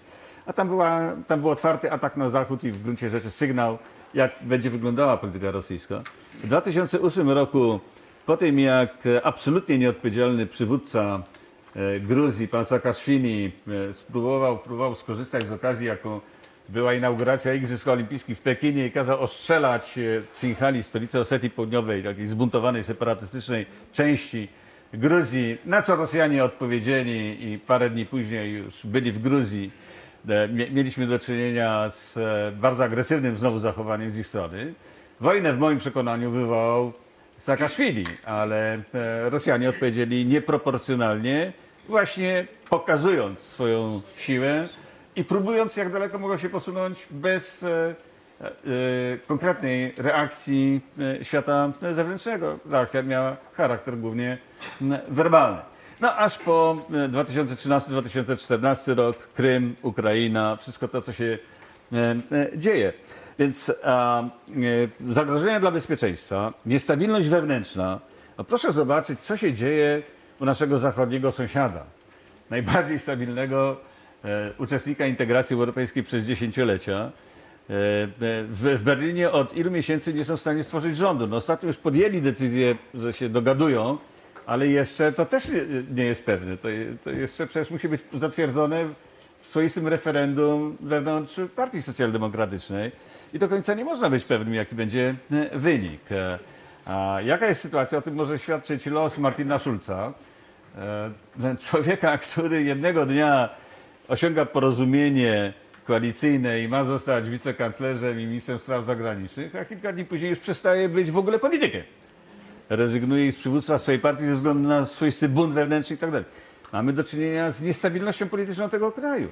A tam, była, tam był otwarty atak na Zachód i w gruncie rzeczy sygnał, jak będzie wyglądała polityka rosyjska. W 2008 roku, po tym jak absolutnie nieodpowiedzialny przywódca e, Gruzji, pan Saakaszwili, e, spróbował, próbował skorzystać z okazji, jaką była inauguracja Igrzysk Olimpijskich w Pekinie i kazał ostrzelać e, Tsinghali, stolicę Osetii Południowej, takiej zbuntowanej, separatystycznej części Gruzji, na co Rosjanie odpowiedzieli i parę dni później już byli w Gruzji. E, mie- Mieliśmy do czynienia z e, bardzo agresywnym znowu zachowaniem z ich strony. Wojnę w moim przekonaniu wywołał Saakaszwili, ale e, Rosjanie odpowiedzieli nieproporcjonalnie, właśnie pokazując swoją siłę i próbując jak daleko mogą się posunąć bez konkretnej reakcji świata zewnętrznego. Reakcja miała charakter głównie werbalny. No aż po e, 2013-2014 rok, Krym, Ukraina, wszystko to, co się e, e, dzieje. Więc a, e, zagrożenia dla bezpieczeństwa, niestabilność wewnętrzna. No proszę zobaczyć, co się dzieje u naszego zachodniego sąsiada. Najbardziej stabilnego e, uczestnika integracji europejskiej przez dziesięciolecia. E, e, W, w Berlinie od ilu miesięcy nie są w stanie stworzyć rządu. No ostatnio już podjęli decyzję, że się dogadują, ale jeszcze to też nie, jest pewne. To, to jeszcze przecież musi być zatwierdzone w swoistym referendum wewnątrz Partii Socjaldemokratycznej i do końca nie można być pewnym, jaki będzie e, wynik. E, A jaka jest sytuacja? O tym może świadczyć los Martina Schulza, e, człowieka, który jednego dnia osiąga porozumienie koalicyjne i ma zostać wicekanclerzem i ministrem spraw zagranicznych, a kilka dni później już przestaje być w ogóle politykiem rezygnuje z przywództwa swojej partii ze względu na swoisty bunt wewnętrzny i tak dalej. Mamy do czynienia z niestabilnością polityczną tego kraju.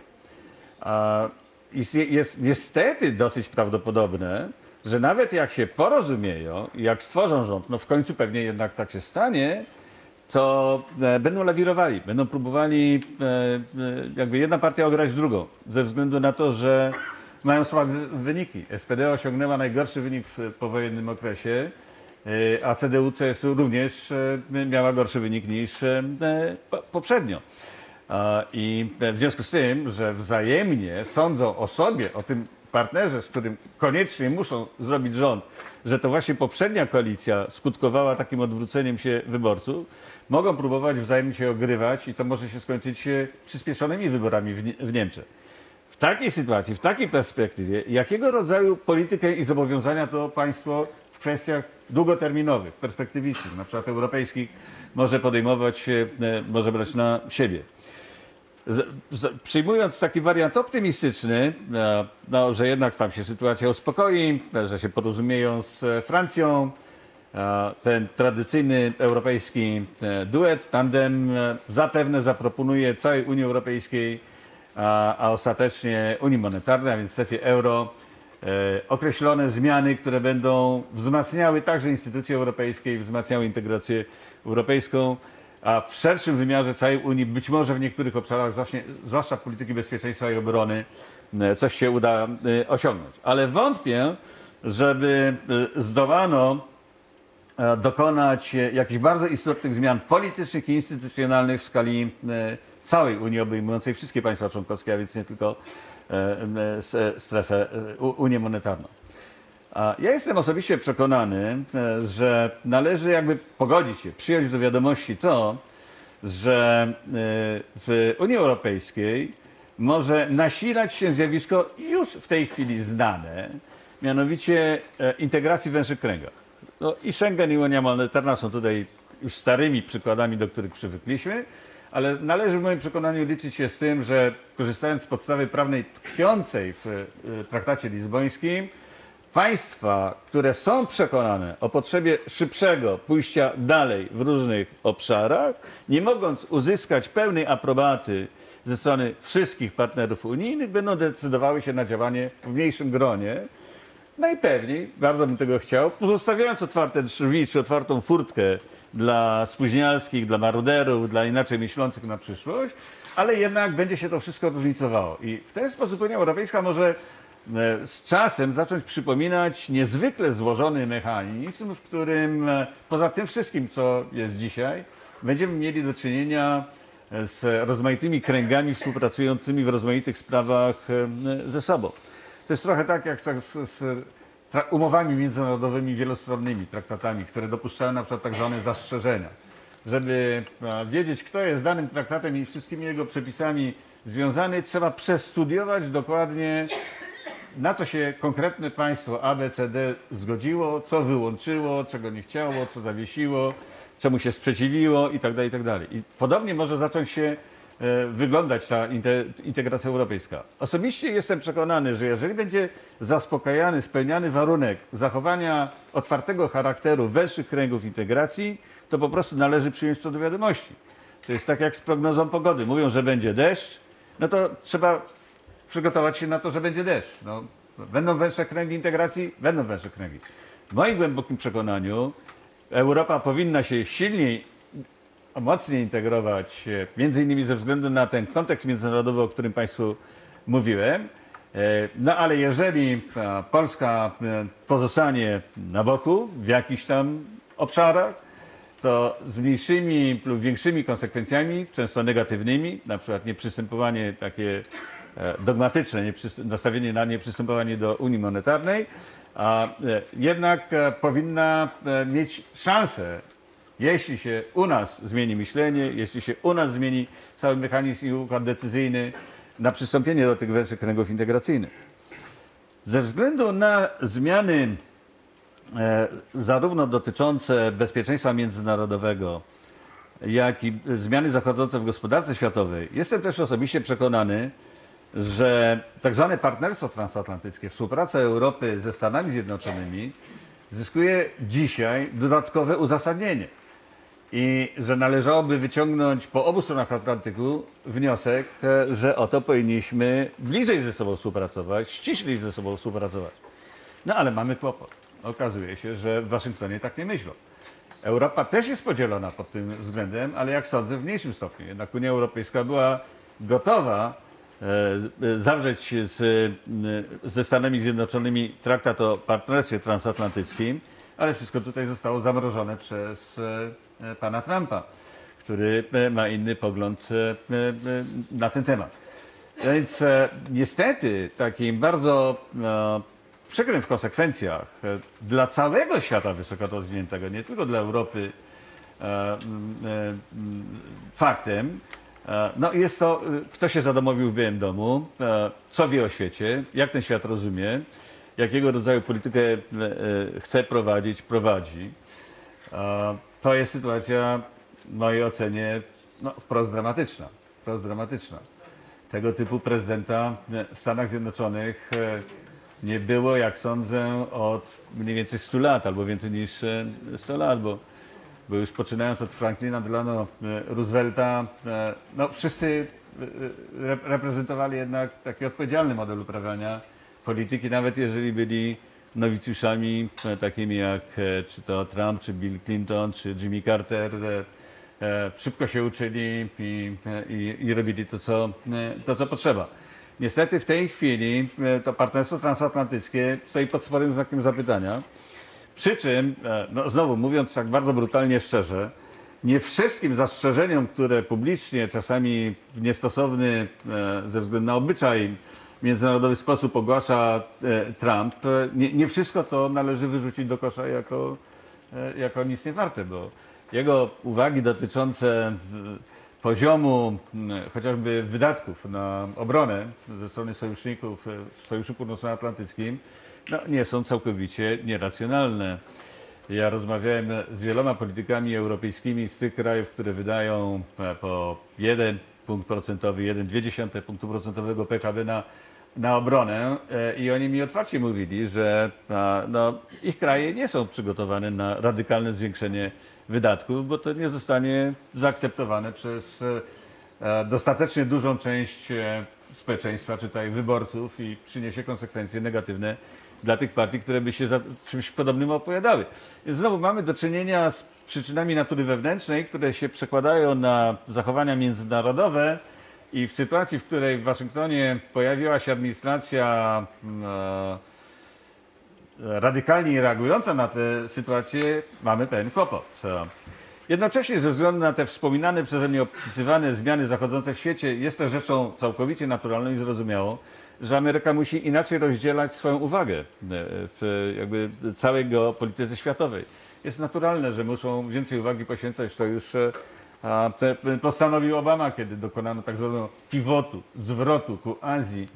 A jest, niestety dosyć prawdopodobne, że nawet jak się porozumieją i jak stworzą rząd, no w końcu pewnie jednak tak się stanie, to e, będą lawirowali, będą próbowali e, e, jakby jedna partia ograć drugą, ze względu na to, że mają słabe wyniki. SPD osiągnęła najgorszy wynik w powojennym okresie, a CDU-CSU również e, miała gorszy wynik niż e, po- poprzednio. I w związku z tym, że wzajemnie sądzą o sobie, o tym partnerze, z którym koniecznie muszą zrobić rząd, że to właśnie poprzednia koalicja skutkowała takim odwróceniem się wyborców, mogą próbować wzajemnie się ogrywać i to może się skończyć e, przyspieszonymi wyborami w, w Niemczech. W takiej sytuacji, w takiej perspektywie, jakiego rodzaju politykę i zobowiązania to państwo kwestiach długoterminowych, perspektywicznych, na przykład europejskich, może podejmować, e, może brać na siebie? Z, z, przyjmując taki wariant optymistyczny, e, no, że jednak tam się sytuacja uspokoi, że się porozumieją z Francją, ten tradycyjny europejski e, duet, tandem zapewne zaproponuje całej Unii Europejskiej, a, a ostatecznie Unii Monetarnej, a więc strefie euro, określone zmiany, które będą wzmacniały także instytucje europejskie i wzmacniały integrację europejską, a w szerszym wymiarze całej Unii, być może w niektórych obszarach, właśnie, zwłaszcza polityki bezpieczeństwa i obrony, e, coś się uda e, osiągnąć. Ale wątpię, żeby e, zdołano e, dokonać e, jakichś bardzo istotnych zmian politycznych i instytucjonalnych w skali e, całej Unii obejmującej wszystkie państwa członkowskie, a więc nie tylko e, e, strefę e, U- Unię Monetarną. Ja jestem osobiście przekonany, e, że należy jakby pogodzić się, przyjąć do wiadomości to, że e, w Unii Europejskiej może nasilać się zjawisko już w tej chwili znane, mianowicie e, integracji w węższych kręgach. No i Schengen i Unia Monetarna są tutaj już starymi przykładami, do których przywykliśmy, ale należy w moim przekonaniu liczyć się z tym, że korzystając z podstawy prawnej tkwiącej w e, traktacie lizbońskim, Państwa, które są przekonane o potrzebie szybszego pójścia dalej w różnych obszarach, nie mogąc uzyskać pełnej aprobaty ze strony wszystkich partnerów unijnych, będą decydowały się na działanie w mniejszym gronie. Najpewniej, bardzo bym tego chciał, pozostawiając otwarte drzwi czy otwartą furtkę dla spóźnialskich, dla maruderów, dla inaczej myślących na przyszłość, ale jednak będzie się to wszystko różnicowało. I w ten sposób Unia Europejska może e, z czasem zacząć przypominać niezwykle złożony mechanizm, w którym e, poza tym wszystkim, co jest dzisiaj, będziemy mieli do czynienia e, z rozmaitymi kręgami współpracującymi w rozmaitych sprawach ze sobą. To jest trochę tak jak z, z, umowami międzynarodowymi wielostronnymi, traktatami, które dopuszczają na przykład tak zwane zastrzeżenia. Żeby e, wiedzieć, kto jest danym traktatem i wszystkimi jego przepisami związany, trzeba przestudiować dokładnie, na co się konkretne państwo A, B, C, D zgodziło, co wyłączyło, czego nie chciało, co zawiesiło, czemu się sprzeciwiło itd. itd. I podobnie może zacząć się wyglądać ta inte- integracja europejska. Osobiście jestem przekonany, że jeżeli będzie zaspokajany, spełniany warunek zachowania otwartego charakteru węższych kręgów integracji, to po prostu należy przyjąć to do wiadomości. To jest tak jak z prognozą pogody. Mówią, że będzie deszcz, no to trzeba przygotować się na to, że będzie deszcz. No, będą węższe kręgi integracji? Będą węższe kręgi. W moim głębokim przekonaniu Europa powinna się silniej, mocniej integrować, e, między innymi ze względu na ten kontekst międzynarodowy, o którym Państwu mówiłem. E, No ale jeżeli e, Polska pozostanie na boku w jakichś tam obszarach, to z mniejszymi lub większymi konsekwencjami, często negatywnymi, na przykład nieprzystępowanie takie dogmatyczne, nastawienie na nieprzystępowanie do Unii Monetarnej, a jednak powinna mieć szansę, jeśli się u nas zmieni myślenie, jeśli się u nas zmieni cały mechanizm i układ decyzyjny na przystąpienie do tych węższych kręgów integracyjnych. Ze względu na zmiany e, zarówno dotyczące bezpieczeństwa międzynarodowego, jak i zmiany zachodzące w gospodarce światowej, jestem też osobiście przekonany, że tak zwane partnerstwo transatlantyckie, współpraca Europy ze Stanami Zjednoczonymi zyskuje dzisiaj dodatkowe uzasadnienie. I że należałoby wyciągnąć po obu stronach Atlantyku wniosek, e, że oto powinniśmy bliżej ze sobą współpracować, ściślej ze sobą współpracować. No ale mamy kłopot. Okazuje się, że w Waszyngtonie tak nie myślą. Europa też jest podzielona pod tym względem, ale jak sądzę w mniejszym stopniu. Jednak Unia Europejska była gotowa e, e, zawrzeć z, e, ze Stanami Zjednoczonymi traktat o partnerstwie transatlantyckim, ale wszystko tutaj zostało zamrożone przez pana Trumpa, który e, ma inny pogląd e, e, e, na ten temat. Więc e, niestety takim bardzo e, przykrym w konsekwencjach e, dla całego świata wysoko rozwiniętego, nie tylko dla Europy, e, e, faktem, e, no jest to, e, kto się zadomowił w Białym Domu, e, co wie o świecie, jak ten świat rozumie, jakiego rodzaju politykę e, e, chce prowadzić, prowadzi. E, To jest sytuacja w mojej ocenie no, wprost dramatyczna. Wprost dramatyczna. Tego typu prezydenta e, w Stanach Zjednoczonych e, nie było, jak sądzę, od mniej więcej 100 lat, albo więcej niż e, 100 lat, bo, bo już poczynając od Franklina Delano e, Roosevelta, e, no wszyscy e, re- reprezentowali jednak taki odpowiedzialny model uprawiania polityki, nawet jeżeli byli nowicjuszami e, takimi jak e, czy to Trump, czy Bill Clinton, czy Jimmy Carter. e, Szybko się uczyli i, i, i robili to co, to, co potrzeba. Niestety w tej chwili to partnerstwo transatlantyckie stoi pod sporym znakiem zapytania. Przy czym, no znowu mówiąc tak bardzo brutalnie szczerze, nie wszystkim zastrzeżeniom, które publicznie, czasami w niestosowny ze względu na obyczaj międzynarodowy sposób ogłasza e, Trump, e, nie, nie wszystko to należy wyrzucić do kosza jako, e, jako nic nie warte, bo jego uwagi dotyczące poziomu chociażby wydatków na obronę ze strony sojuszników w Sojuszu Północnoatlantyckim no, nie są całkowicie nieracjonalne. Ja rozmawiałem z wieloma politykami europejskimi z tych krajów, które wydają po 1 punkt procentowy, 1,2 punktu procentowego PKB na, na obronę e, i oni mi otwarcie mówili, że no, ich kraje nie są przygotowane na radykalne zwiększenie wydatków, bo to nie zostanie zaakceptowane przez e, e, dostatecznie dużą część społeczeństwa, czytaj wyborców i przyniesie konsekwencje negatywne dla tych partii, które by się za czymś podobnym opowiadały. Więc znowu mamy do czynienia z przyczynami natury wewnętrznej, które się przekładają na zachowania międzynarodowe i w sytuacji, w której w Waszyngtonie pojawiła się administracja mm, e, radykalnie reagująca na tę sytuację, mamy pewien kłopot. E, Jednocześnie ze względu na te wspominane przeze mnie opisywane zmiany zachodzące w świecie, jest też rzeczą całkowicie naturalną i zrozumiałą, że Ameryka musi inaczej rozdzielać swoją uwagę e, w jakby całej geopolityce światowej. Jest naturalne, że muszą więcej uwagi poświęcać, to już postanowił Obama, kiedy dokonano tak zwanego pivotu, zwrotu ku Azji.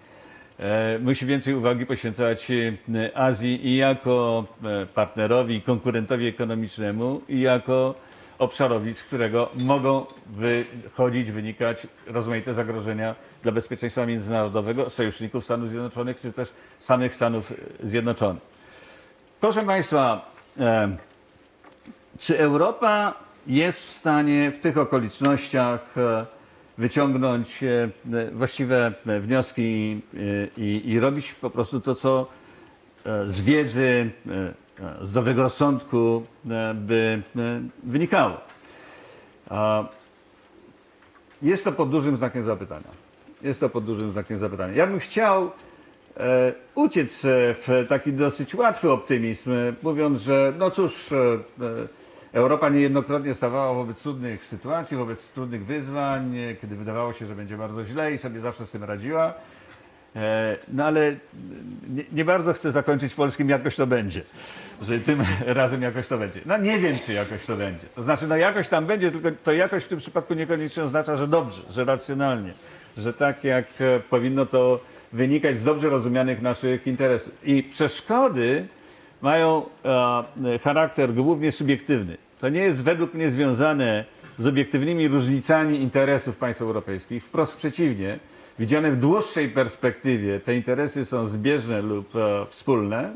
E, musi więcej uwagi poświęcać e, Azji i jako e, partnerowi, konkurentowi ekonomicznemu, i jako obszarowi, z którego mogą wychodzić, wynikać rozmaite zagrożenia dla bezpieczeństwa międzynarodowego sojuszników Stanów Zjednoczonych, czy też samych Stanów Zjednoczonych. Proszę Państwa, czy Europa jest w stanie w tych okolicznościach e, wyciągnąć e, właściwe e, wnioski i, i, i robić po prostu to, co z wiedzy, e, zdrowego rozsądku by wynikało? Jest to pod dużym znakiem zapytania. Jest to pod dużym znakiem zapytania. Ja bym chciał uciec w taki dosyć łatwy optymizm, mówiąc, że no cóż, Europa niejednokrotnie stawała wobec trudnych sytuacji, wobec trudnych wyzwań, kiedy wydawało się, że będzie bardzo źle i sobie zawsze z tym radziła. E, No ale nie, nie bardzo chcę zakończyć polskim jakoś to będzie, że tym razem jakoś to będzie. No nie wiem, czy jakoś to będzie. To znaczy, no jakoś tam będzie, tylko to jakoś w tym przypadku niekoniecznie oznacza, że dobrze, że racjonalnie, że tak jak e, powinno to wynikać z dobrze rozumianych naszych interesów. I przeszkody mają e, charakter głównie subiektywny. To nie jest według mnie związane z obiektywnymi różnicami interesów państw europejskich. Wprost przeciwnie, widziane w dłuższej perspektywie te interesy są zbieżne lub e, wspólne.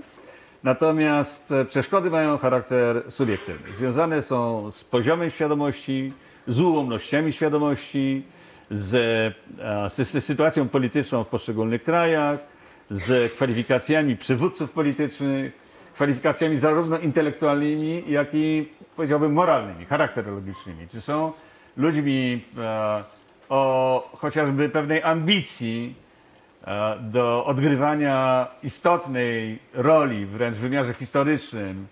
Natomiast e, przeszkody mają charakter subiektywny. Związane są z poziomem świadomości, z ułomnościami świadomości, z, e, z, z sytuacją polityczną w poszczególnych krajach, z kwalifikacjami przywódców politycznych, kwalifikacjami zarówno intelektualnymi, jak i powiedziałbym moralnymi, charakterologicznymi. Czy są ludźmi e, o chociażby pewnej ambicji e, do odgrywania istotnej roli, wręcz w wymiarze historycznym,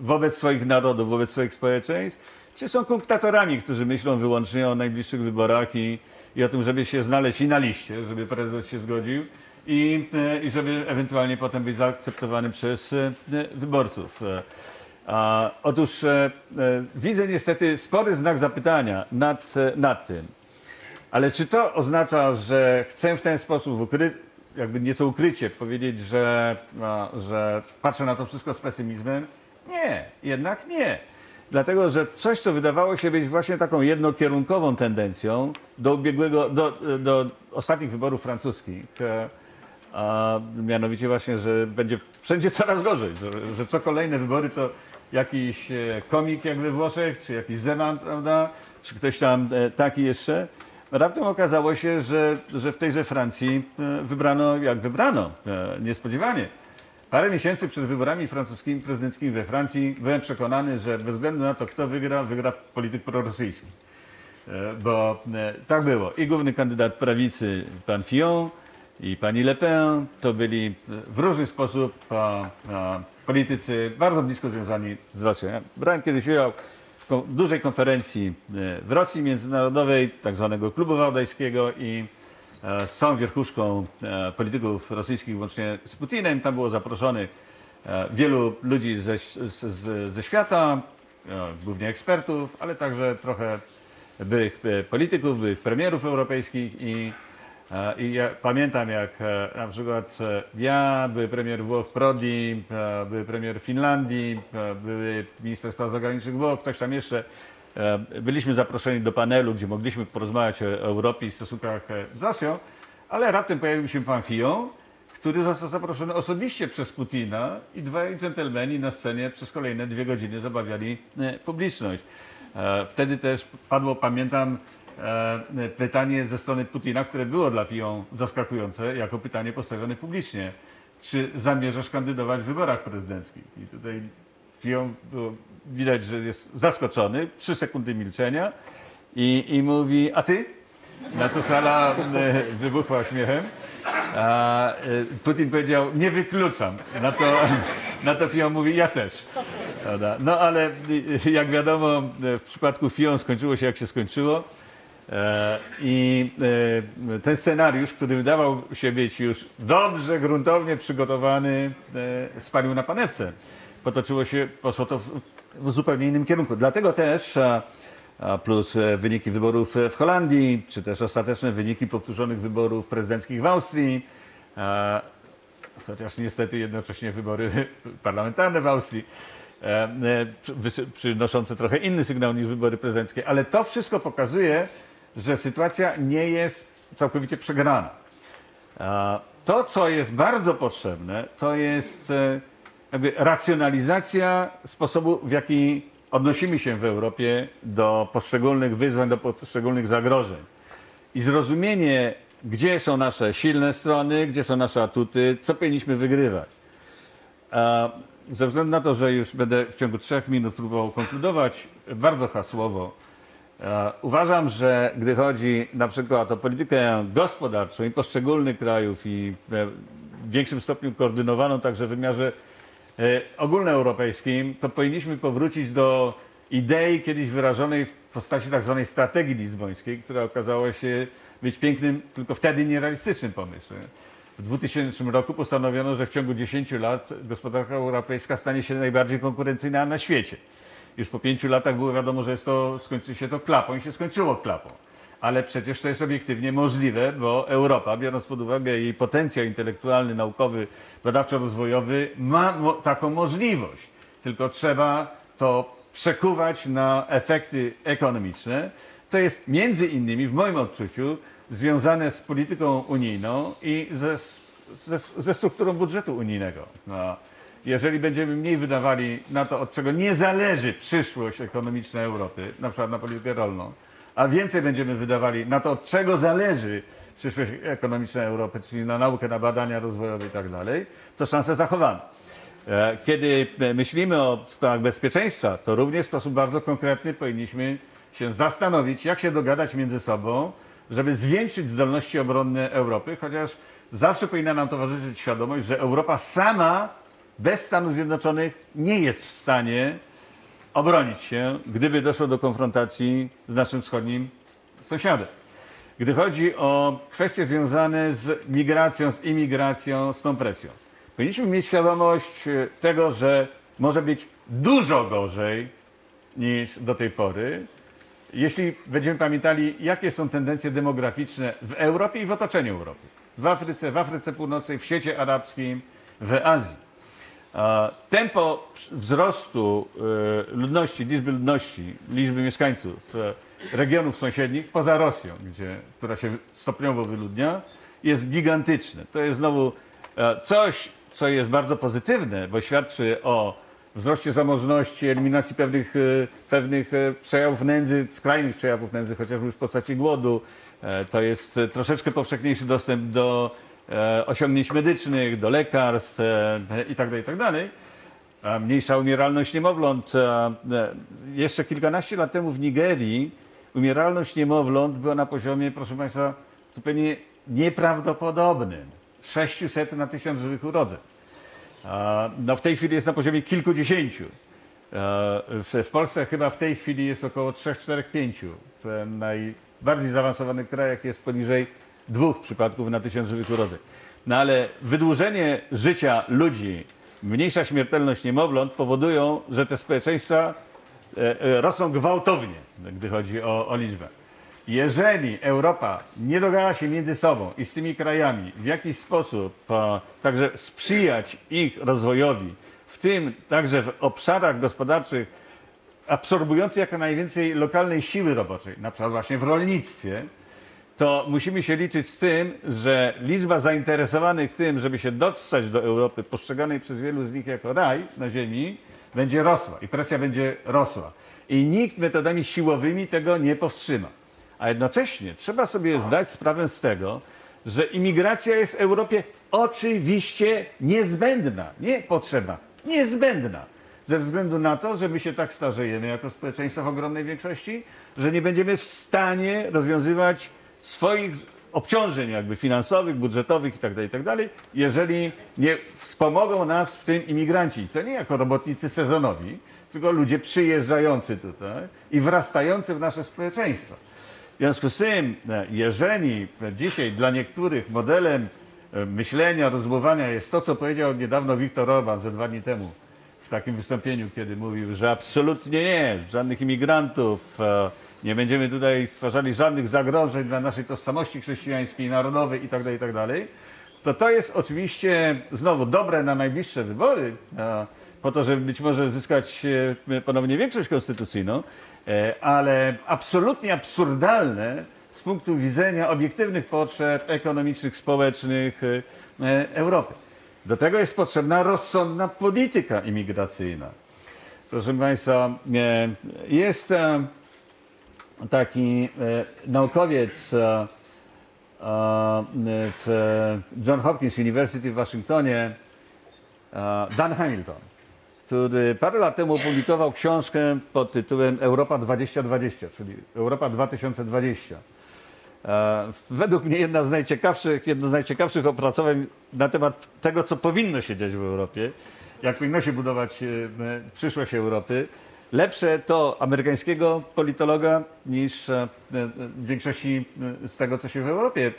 wobec swoich narodów, wobec swoich społeczeństw, czy są kunktatorami, którzy myślą wyłącznie o najbliższych wyborach i, i o tym, żeby się znaleźć i na liście, żeby prezes się zgodził i, e, i żeby ewentualnie potem być zaakceptowany przez e, wyborców. E, A, otóż e, widzę niestety spory znak zapytania nad, nad tym. Ale czy to oznacza, że chcę w ten sposób ukry, jakby nieco ukrycie powiedzieć, że, a, że patrzę na to wszystko z pesymizmem? Nie, jednak nie. Dlatego, że coś, co wydawało się być właśnie taką jednokierunkową tendencją do ubiegłego, do, do ostatnich wyborów francuskich, a mianowicie właśnie, że będzie wszędzie coraz gorzej, że, że co kolejne wybory to jakiś e, komik jak we Włoszech, czy jakiś Zeman, prawda, czy ktoś tam e, taki jeszcze. Raptem okazało się, że, że w tejże Francji e, wybrano jak wybrano, niespodziewanie. Parę miesięcy przed wyborami francuskimi, prezydenckimi we Francji byłem przekonany, że bez względu na to, kto wygra, wygra polityk prorosyjski. Bo tak było. I główny kandydat prawicy, pan Fillon, i pani Le Pen, to byli w różny sposób a, a, politycy bardzo blisko związani z Rosją. Ja brałem kiedyś udział w dużej konferencji e, w Rosji Międzynarodowej, tak zwanego Klubu Wałdajskiego i e, z całą wierchuszką e, polityków rosyjskich, łącznie z Putinem. Tam było zaproszonych e, wielu ludzi ze, ze świata, głównie ekspertów, ale także trochę byłych polityków, byłych premierów europejskich i, i ja pamiętam jak e, na przykład e, ja, były premier Włoch Prodi, e, były premier Finlandii, e, były minister spraw zagranicznych Włoch, ktoś tam jeszcze. E, Byliśmy zaproszeni do panelu, gdzie mogliśmy porozmawiać o Europie i stosunkach e, z Rosją, ale raptem pojawił się pan Fillon, który został zaproszony osobiście przez Putina i dwaj dżentelmeni na scenie przez kolejne dwie godziny zabawiali e, publiczność. E, Wtedy też padło, pamiętam, e, pytanie ze strony Putina, które było dla Fillon zaskakujące, jako pytanie postawione publicznie. Czy zamierzasz kandydować w wyborach prezydenckich? I tutaj Fillon było widać, że jest zaskoczony, trzy sekundy milczenia i, i mówi, a ty? Na co sala e, wybuchła śmiechem. A e, Putin powiedział, nie wykluczam. Na to, na to mówi, ja też. No ale e, jak wiadomo, e, w przypadku Fillon skończyło się jak się skończyło. E, I e, ten scenariusz, który wydawał się być już dobrze, gruntownie przygotowany, e, spalił na panewce. Potoczyło się, poszło to w, zupełnie innym kierunku. Dlatego też plus wyniki wyborów w Holandii, czy też ostateczne wyniki powtórzonych wyborów prezydenckich w Austrii, chociaż niestety jednocześnie wybory parlamentarne w Austrii, przynoszące trochę inny sygnał niż wybory prezydenckie, ale to wszystko pokazuje, że sytuacja nie jest całkowicie przegrana. A To, co jest bardzo potrzebne, to jest e, jakby racjonalizacja sposobu, w jaki odnosimy się w Europie do poszczególnych wyzwań, do poszczególnych zagrożeń. I zrozumienie, gdzie są nasze silne strony, gdzie są nasze atuty, co powinniśmy wygrywać. A Ze względu na to, że już będę w ciągu trzech minut próbował konkludować bardzo hasłowo, e, uważam, że gdy chodzi na przykład o politykę gospodarczą i poszczególnych krajów i e, w większym stopniu koordynowaną także w wymiarze e, ogólnoeuropejskim, to powinniśmy powrócić do idei kiedyś wyrażonej w postaci tak zwanej strategii lizbońskiej, która okazała się być pięknym, tylko wtedy nierealistycznym pomysłem. W 2000 roku postanowiono, że w ciągu 10 lat gospodarka europejska stanie się najbardziej konkurencyjna na świecie. Już po pięciu latach było wiadomo, że jest to, skończy się to klapą i się skończyło klapą. Ale przecież to jest obiektywnie możliwe, bo Europa, biorąc pod uwagę jej potencjał intelektualny, naukowy, badawczo-rozwojowy, ma mo- taką możliwość. Tylko trzeba to przekuwać na efekty ekonomiczne. To jest między innymi, w moim odczuciu, związane z polityką unijną i ze, ze, ze strukturą budżetu unijnego. No, jeżeli będziemy mniej wydawali na to, od czego nie zależy przyszłość ekonomiczna Europy, na przykład na politykę rolną, a więcej będziemy wydawali na to, od czego zależy przyszłość ekonomiczna Europy, czyli na naukę, na badania rozwojowe i tak dalej, to szanse zachowamy. E, Kiedy myślimy o sprawach bezpieczeństwa, to również w sposób bardzo konkretny powinniśmy się zastanowić, jak się dogadać między sobą, żeby zwiększyć zdolności obronne Europy, chociaż zawsze powinna nam towarzyszyć świadomość, że Europa sama bez Stanów Zjednoczonych nie jest w stanie obronić się, gdyby doszło do konfrontacji z naszym wschodnim sąsiadem. Gdy chodzi o kwestie związane z migracją, z imigracją, z tą presją, powinniśmy mieć świadomość e, tego, że może być dużo gorzej niż do tej pory, jeśli będziemy pamiętali, jakie są tendencje demograficzne w Europie i w otoczeniu Europy. W Afryce, w Afryce Północnej, w świecie arabskim, w Azji. Tempo wzrostu e, ludności, liczby ludności, liczby mieszkańców e, regionów sąsiednich, poza Rosją, gdzie, która się stopniowo wyludnia, jest gigantyczne. To jest znowu e, coś, co jest bardzo pozytywne, bo świadczy o wzroście zamożności, eliminacji pewnych, pewnych przejawów nędzy, skrajnych przejawów nędzy, chociażby w postaci głodu. To jest troszeczkę powszechniejszy dostęp do E, osiągnięć medycznych, do lekarstw itd., e, itd. Tak mniejsza umieralność niemowląt. E, jeszcze kilkanaście lat temu w Nigerii umieralność niemowląt była na poziomie, proszę Państwa, zupełnie nieprawdopodobnym. 600 na 1000 żywych urodzeń. No w tej chwili jest na poziomie kilkudziesięciu. W Polsce chyba w tej chwili jest około 3, 4, 5. W najbardziej zaawansowanych krajach jest poniżej dwóch przypadków na tysiąc żywych urodzeń. No ale wydłużenie życia ludzi, mniejsza śmiertelność niemowląt powodują, że te społeczeństwa e, e, rosną gwałtownie, gdy chodzi o, o liczbę. Jeżeli Europa nie dogada się między sobą i z tymi krajami w jakiś sposób a, także sprzyjać ich rozwojowi, w tym także w obszarach gospodarczych absorbujących jak najwięcej lokalnej siły roboczej, na przykład właśnie w rolnictwie, to musimy się liczyć z tym, że liczba zainteresowanych tym, żeby się dostać do Europy, postrzeganej przez wielu z nich jako raj na ziemi, będzie rosła i presja będzie rosła. I nikt metodami siłowymi tego nie powstrzyma. A jednocześnie trzeba sobie zdać sprawę z tego, że imigracja jest Europie oczywiście niezbędna, nie potrzebna, niezbędna. Ze względu na to, że my się tak starzejemy jako społeczeństwo w ogromnej większości, że nie będziemy w stanie rozwiązywać swoich obciążeń jakby finansowych, budżetowych itd., tak itd., tak jeżeli nie wspomogą nas w tym imigranci. To nie jako robotnicy sezonowi, tylko ludzie przyjeżdżający tutaj i wrastający w nasze społeczeństwo. W związku z tym, e, jeżeli dzisiaj dla niektórych modelem e, myślenia, rozumowania jest to, co powiedział niedawno Viktor Orban ze dwa dni temu w takim wystąpieniu, kiedy mówił, że absolutnie nie, żadnych imigrantów, e, nie będziemy tutaj stwarzali żadnych zagrożeń dla naszej tożsamości chrześcijańskiej, narodowej itd., tak itd., tak to to jest oczywiście znowu dobre na najbliższe wybory, po to, żeby być może zyskać e, ponownie większość konstytucyjną, e, ale absolutnie absurdalne z punktu widzenia obiektywnych potrzeb ekonomicznych, społecznych e, Europy. Do tego jest potrzebna rozsądna polityka imigracyjna. Proszę Państwa, jest taki e, naukowiec e, e, w John Hopkins University w Waszyngtonie, Dan Hamilton, który parę lat temu opublikował książkę pod tytułem Europa 2020, czyli Europa 2020. Według mnie jedna z najciekawszych, jedno z najciekawszych opracowań na temat tego, co powinno się dziać w Europie, jak powinno się budować przyszłość Europy lepsze to amerykańskiego politologa niż e, e, w większości e, z tego, co się w Europie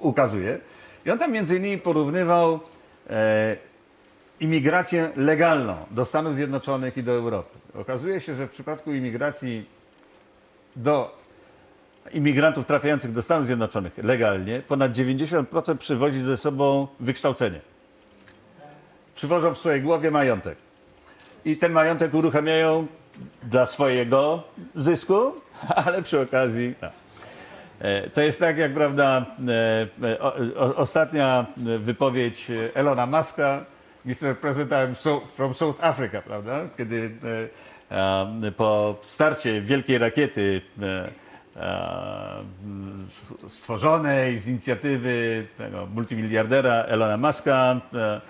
ukazuje. I on tam między innymi porównywał imigrację legalną do Stanów Zjednoczonych i do Europy. Okazuje się, że w przypadku imigracji do imigrantów trafiających do Stanów Zjednoczonych legalnie, ponad 90% przywozi ze sobą wykształcenie. Przywożą w swojej głowie majątek i ten majątek uruchamiają dla swojego zysku, ale przy okazji. No. To jest tak, jak prawda, e, o, ostatnia wypowiedź Elona Muska, Mr. President from South Africa, prawda? Kiedy e, po starcie wielkiej rakiety stworzonej z inicjatywy multimiliardera Elona Muska, E,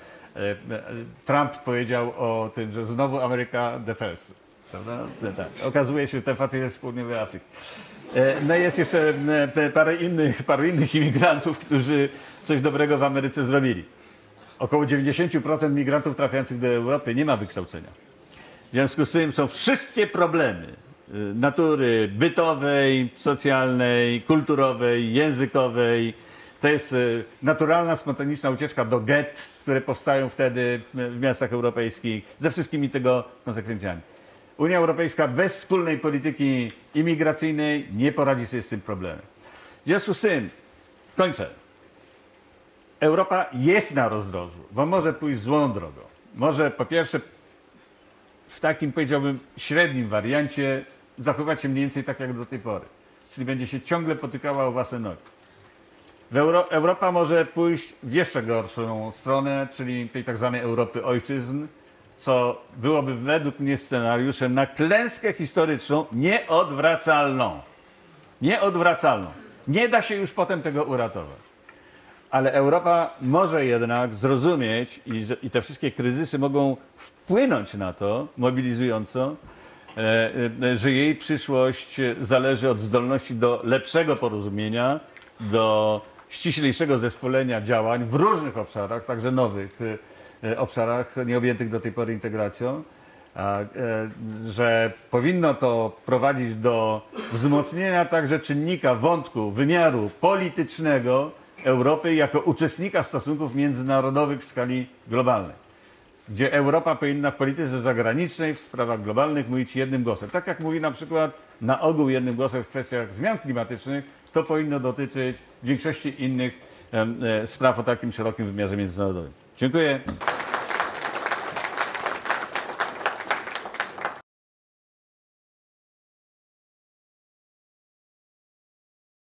Trump powiedział o tym, że znowu Ameryka the. Prawda? No tak. Okazuje się, że ten facet jest z południowej Afryki. E, no i jest jeszcze e, parę innych, paru innych imigrantów, którzy coś dobrego w Ameryce zrobili. Około 90% migrantów trafiających do Europy nie ma wykształcenia. W związku z tym są wszystkie problemy natury bytowej, socjalnej, kulturowej, językowej. To jest y, naturalna, spontaniczna ucieczka do get, które powstają wtedy y, w miastach europejskich, ze wszystkimi tego konsekwencjami. Unia Europejska bez wspólnej polityki imigracyjnej nie poradzi sobie z tym problemem. W związku z tym, kończę. Europa jest na rozdrożu, bo może pójść złą drogą. Może po pierwsze w takim powiedziałbym średnim wariancie zachować się mniej więcej tak jak do tej pory. Czyli będzie się ciągle potykała o własne nogi. Euro Europa może pójść w jeszcze gorszą stronę, czyli tej tak zwanej Europy ojczyzn, co byłoby według mnie scenariuszem na klęskę historyczną nieodwracalną. Nieodwracalną. Nie da się już potem tego uratować. Ale Europa może jednak zrozumieć i, i te wszystkie kryzysy mogą wpłynąć na to mobilizująco, e, e, że jej przyszłość zależy od zdolności do lepszego porozumienia, do ściślejszego zespolenia działań w różnych obszarach, także nowych e, e, obszarach nieobjętych do tej pory integracją, e, że powinno to prowadzić do wzmocnienia także czynnika wątku, wymiaru politycznego Europy jako uczestnika stosunków międzynarodowych w skali globalnej gdzie Europa powinna w polityce zagranicznej w sprawach globalnych mówić jednym głosem. Tak jak mówi na przykład na ogół jednym głosem w kwestiach zmian klimatycznych, to powinno dotyczyć większości innych e, spraw o takim szerokim wymiarze międzynarodowym. Dziękuję.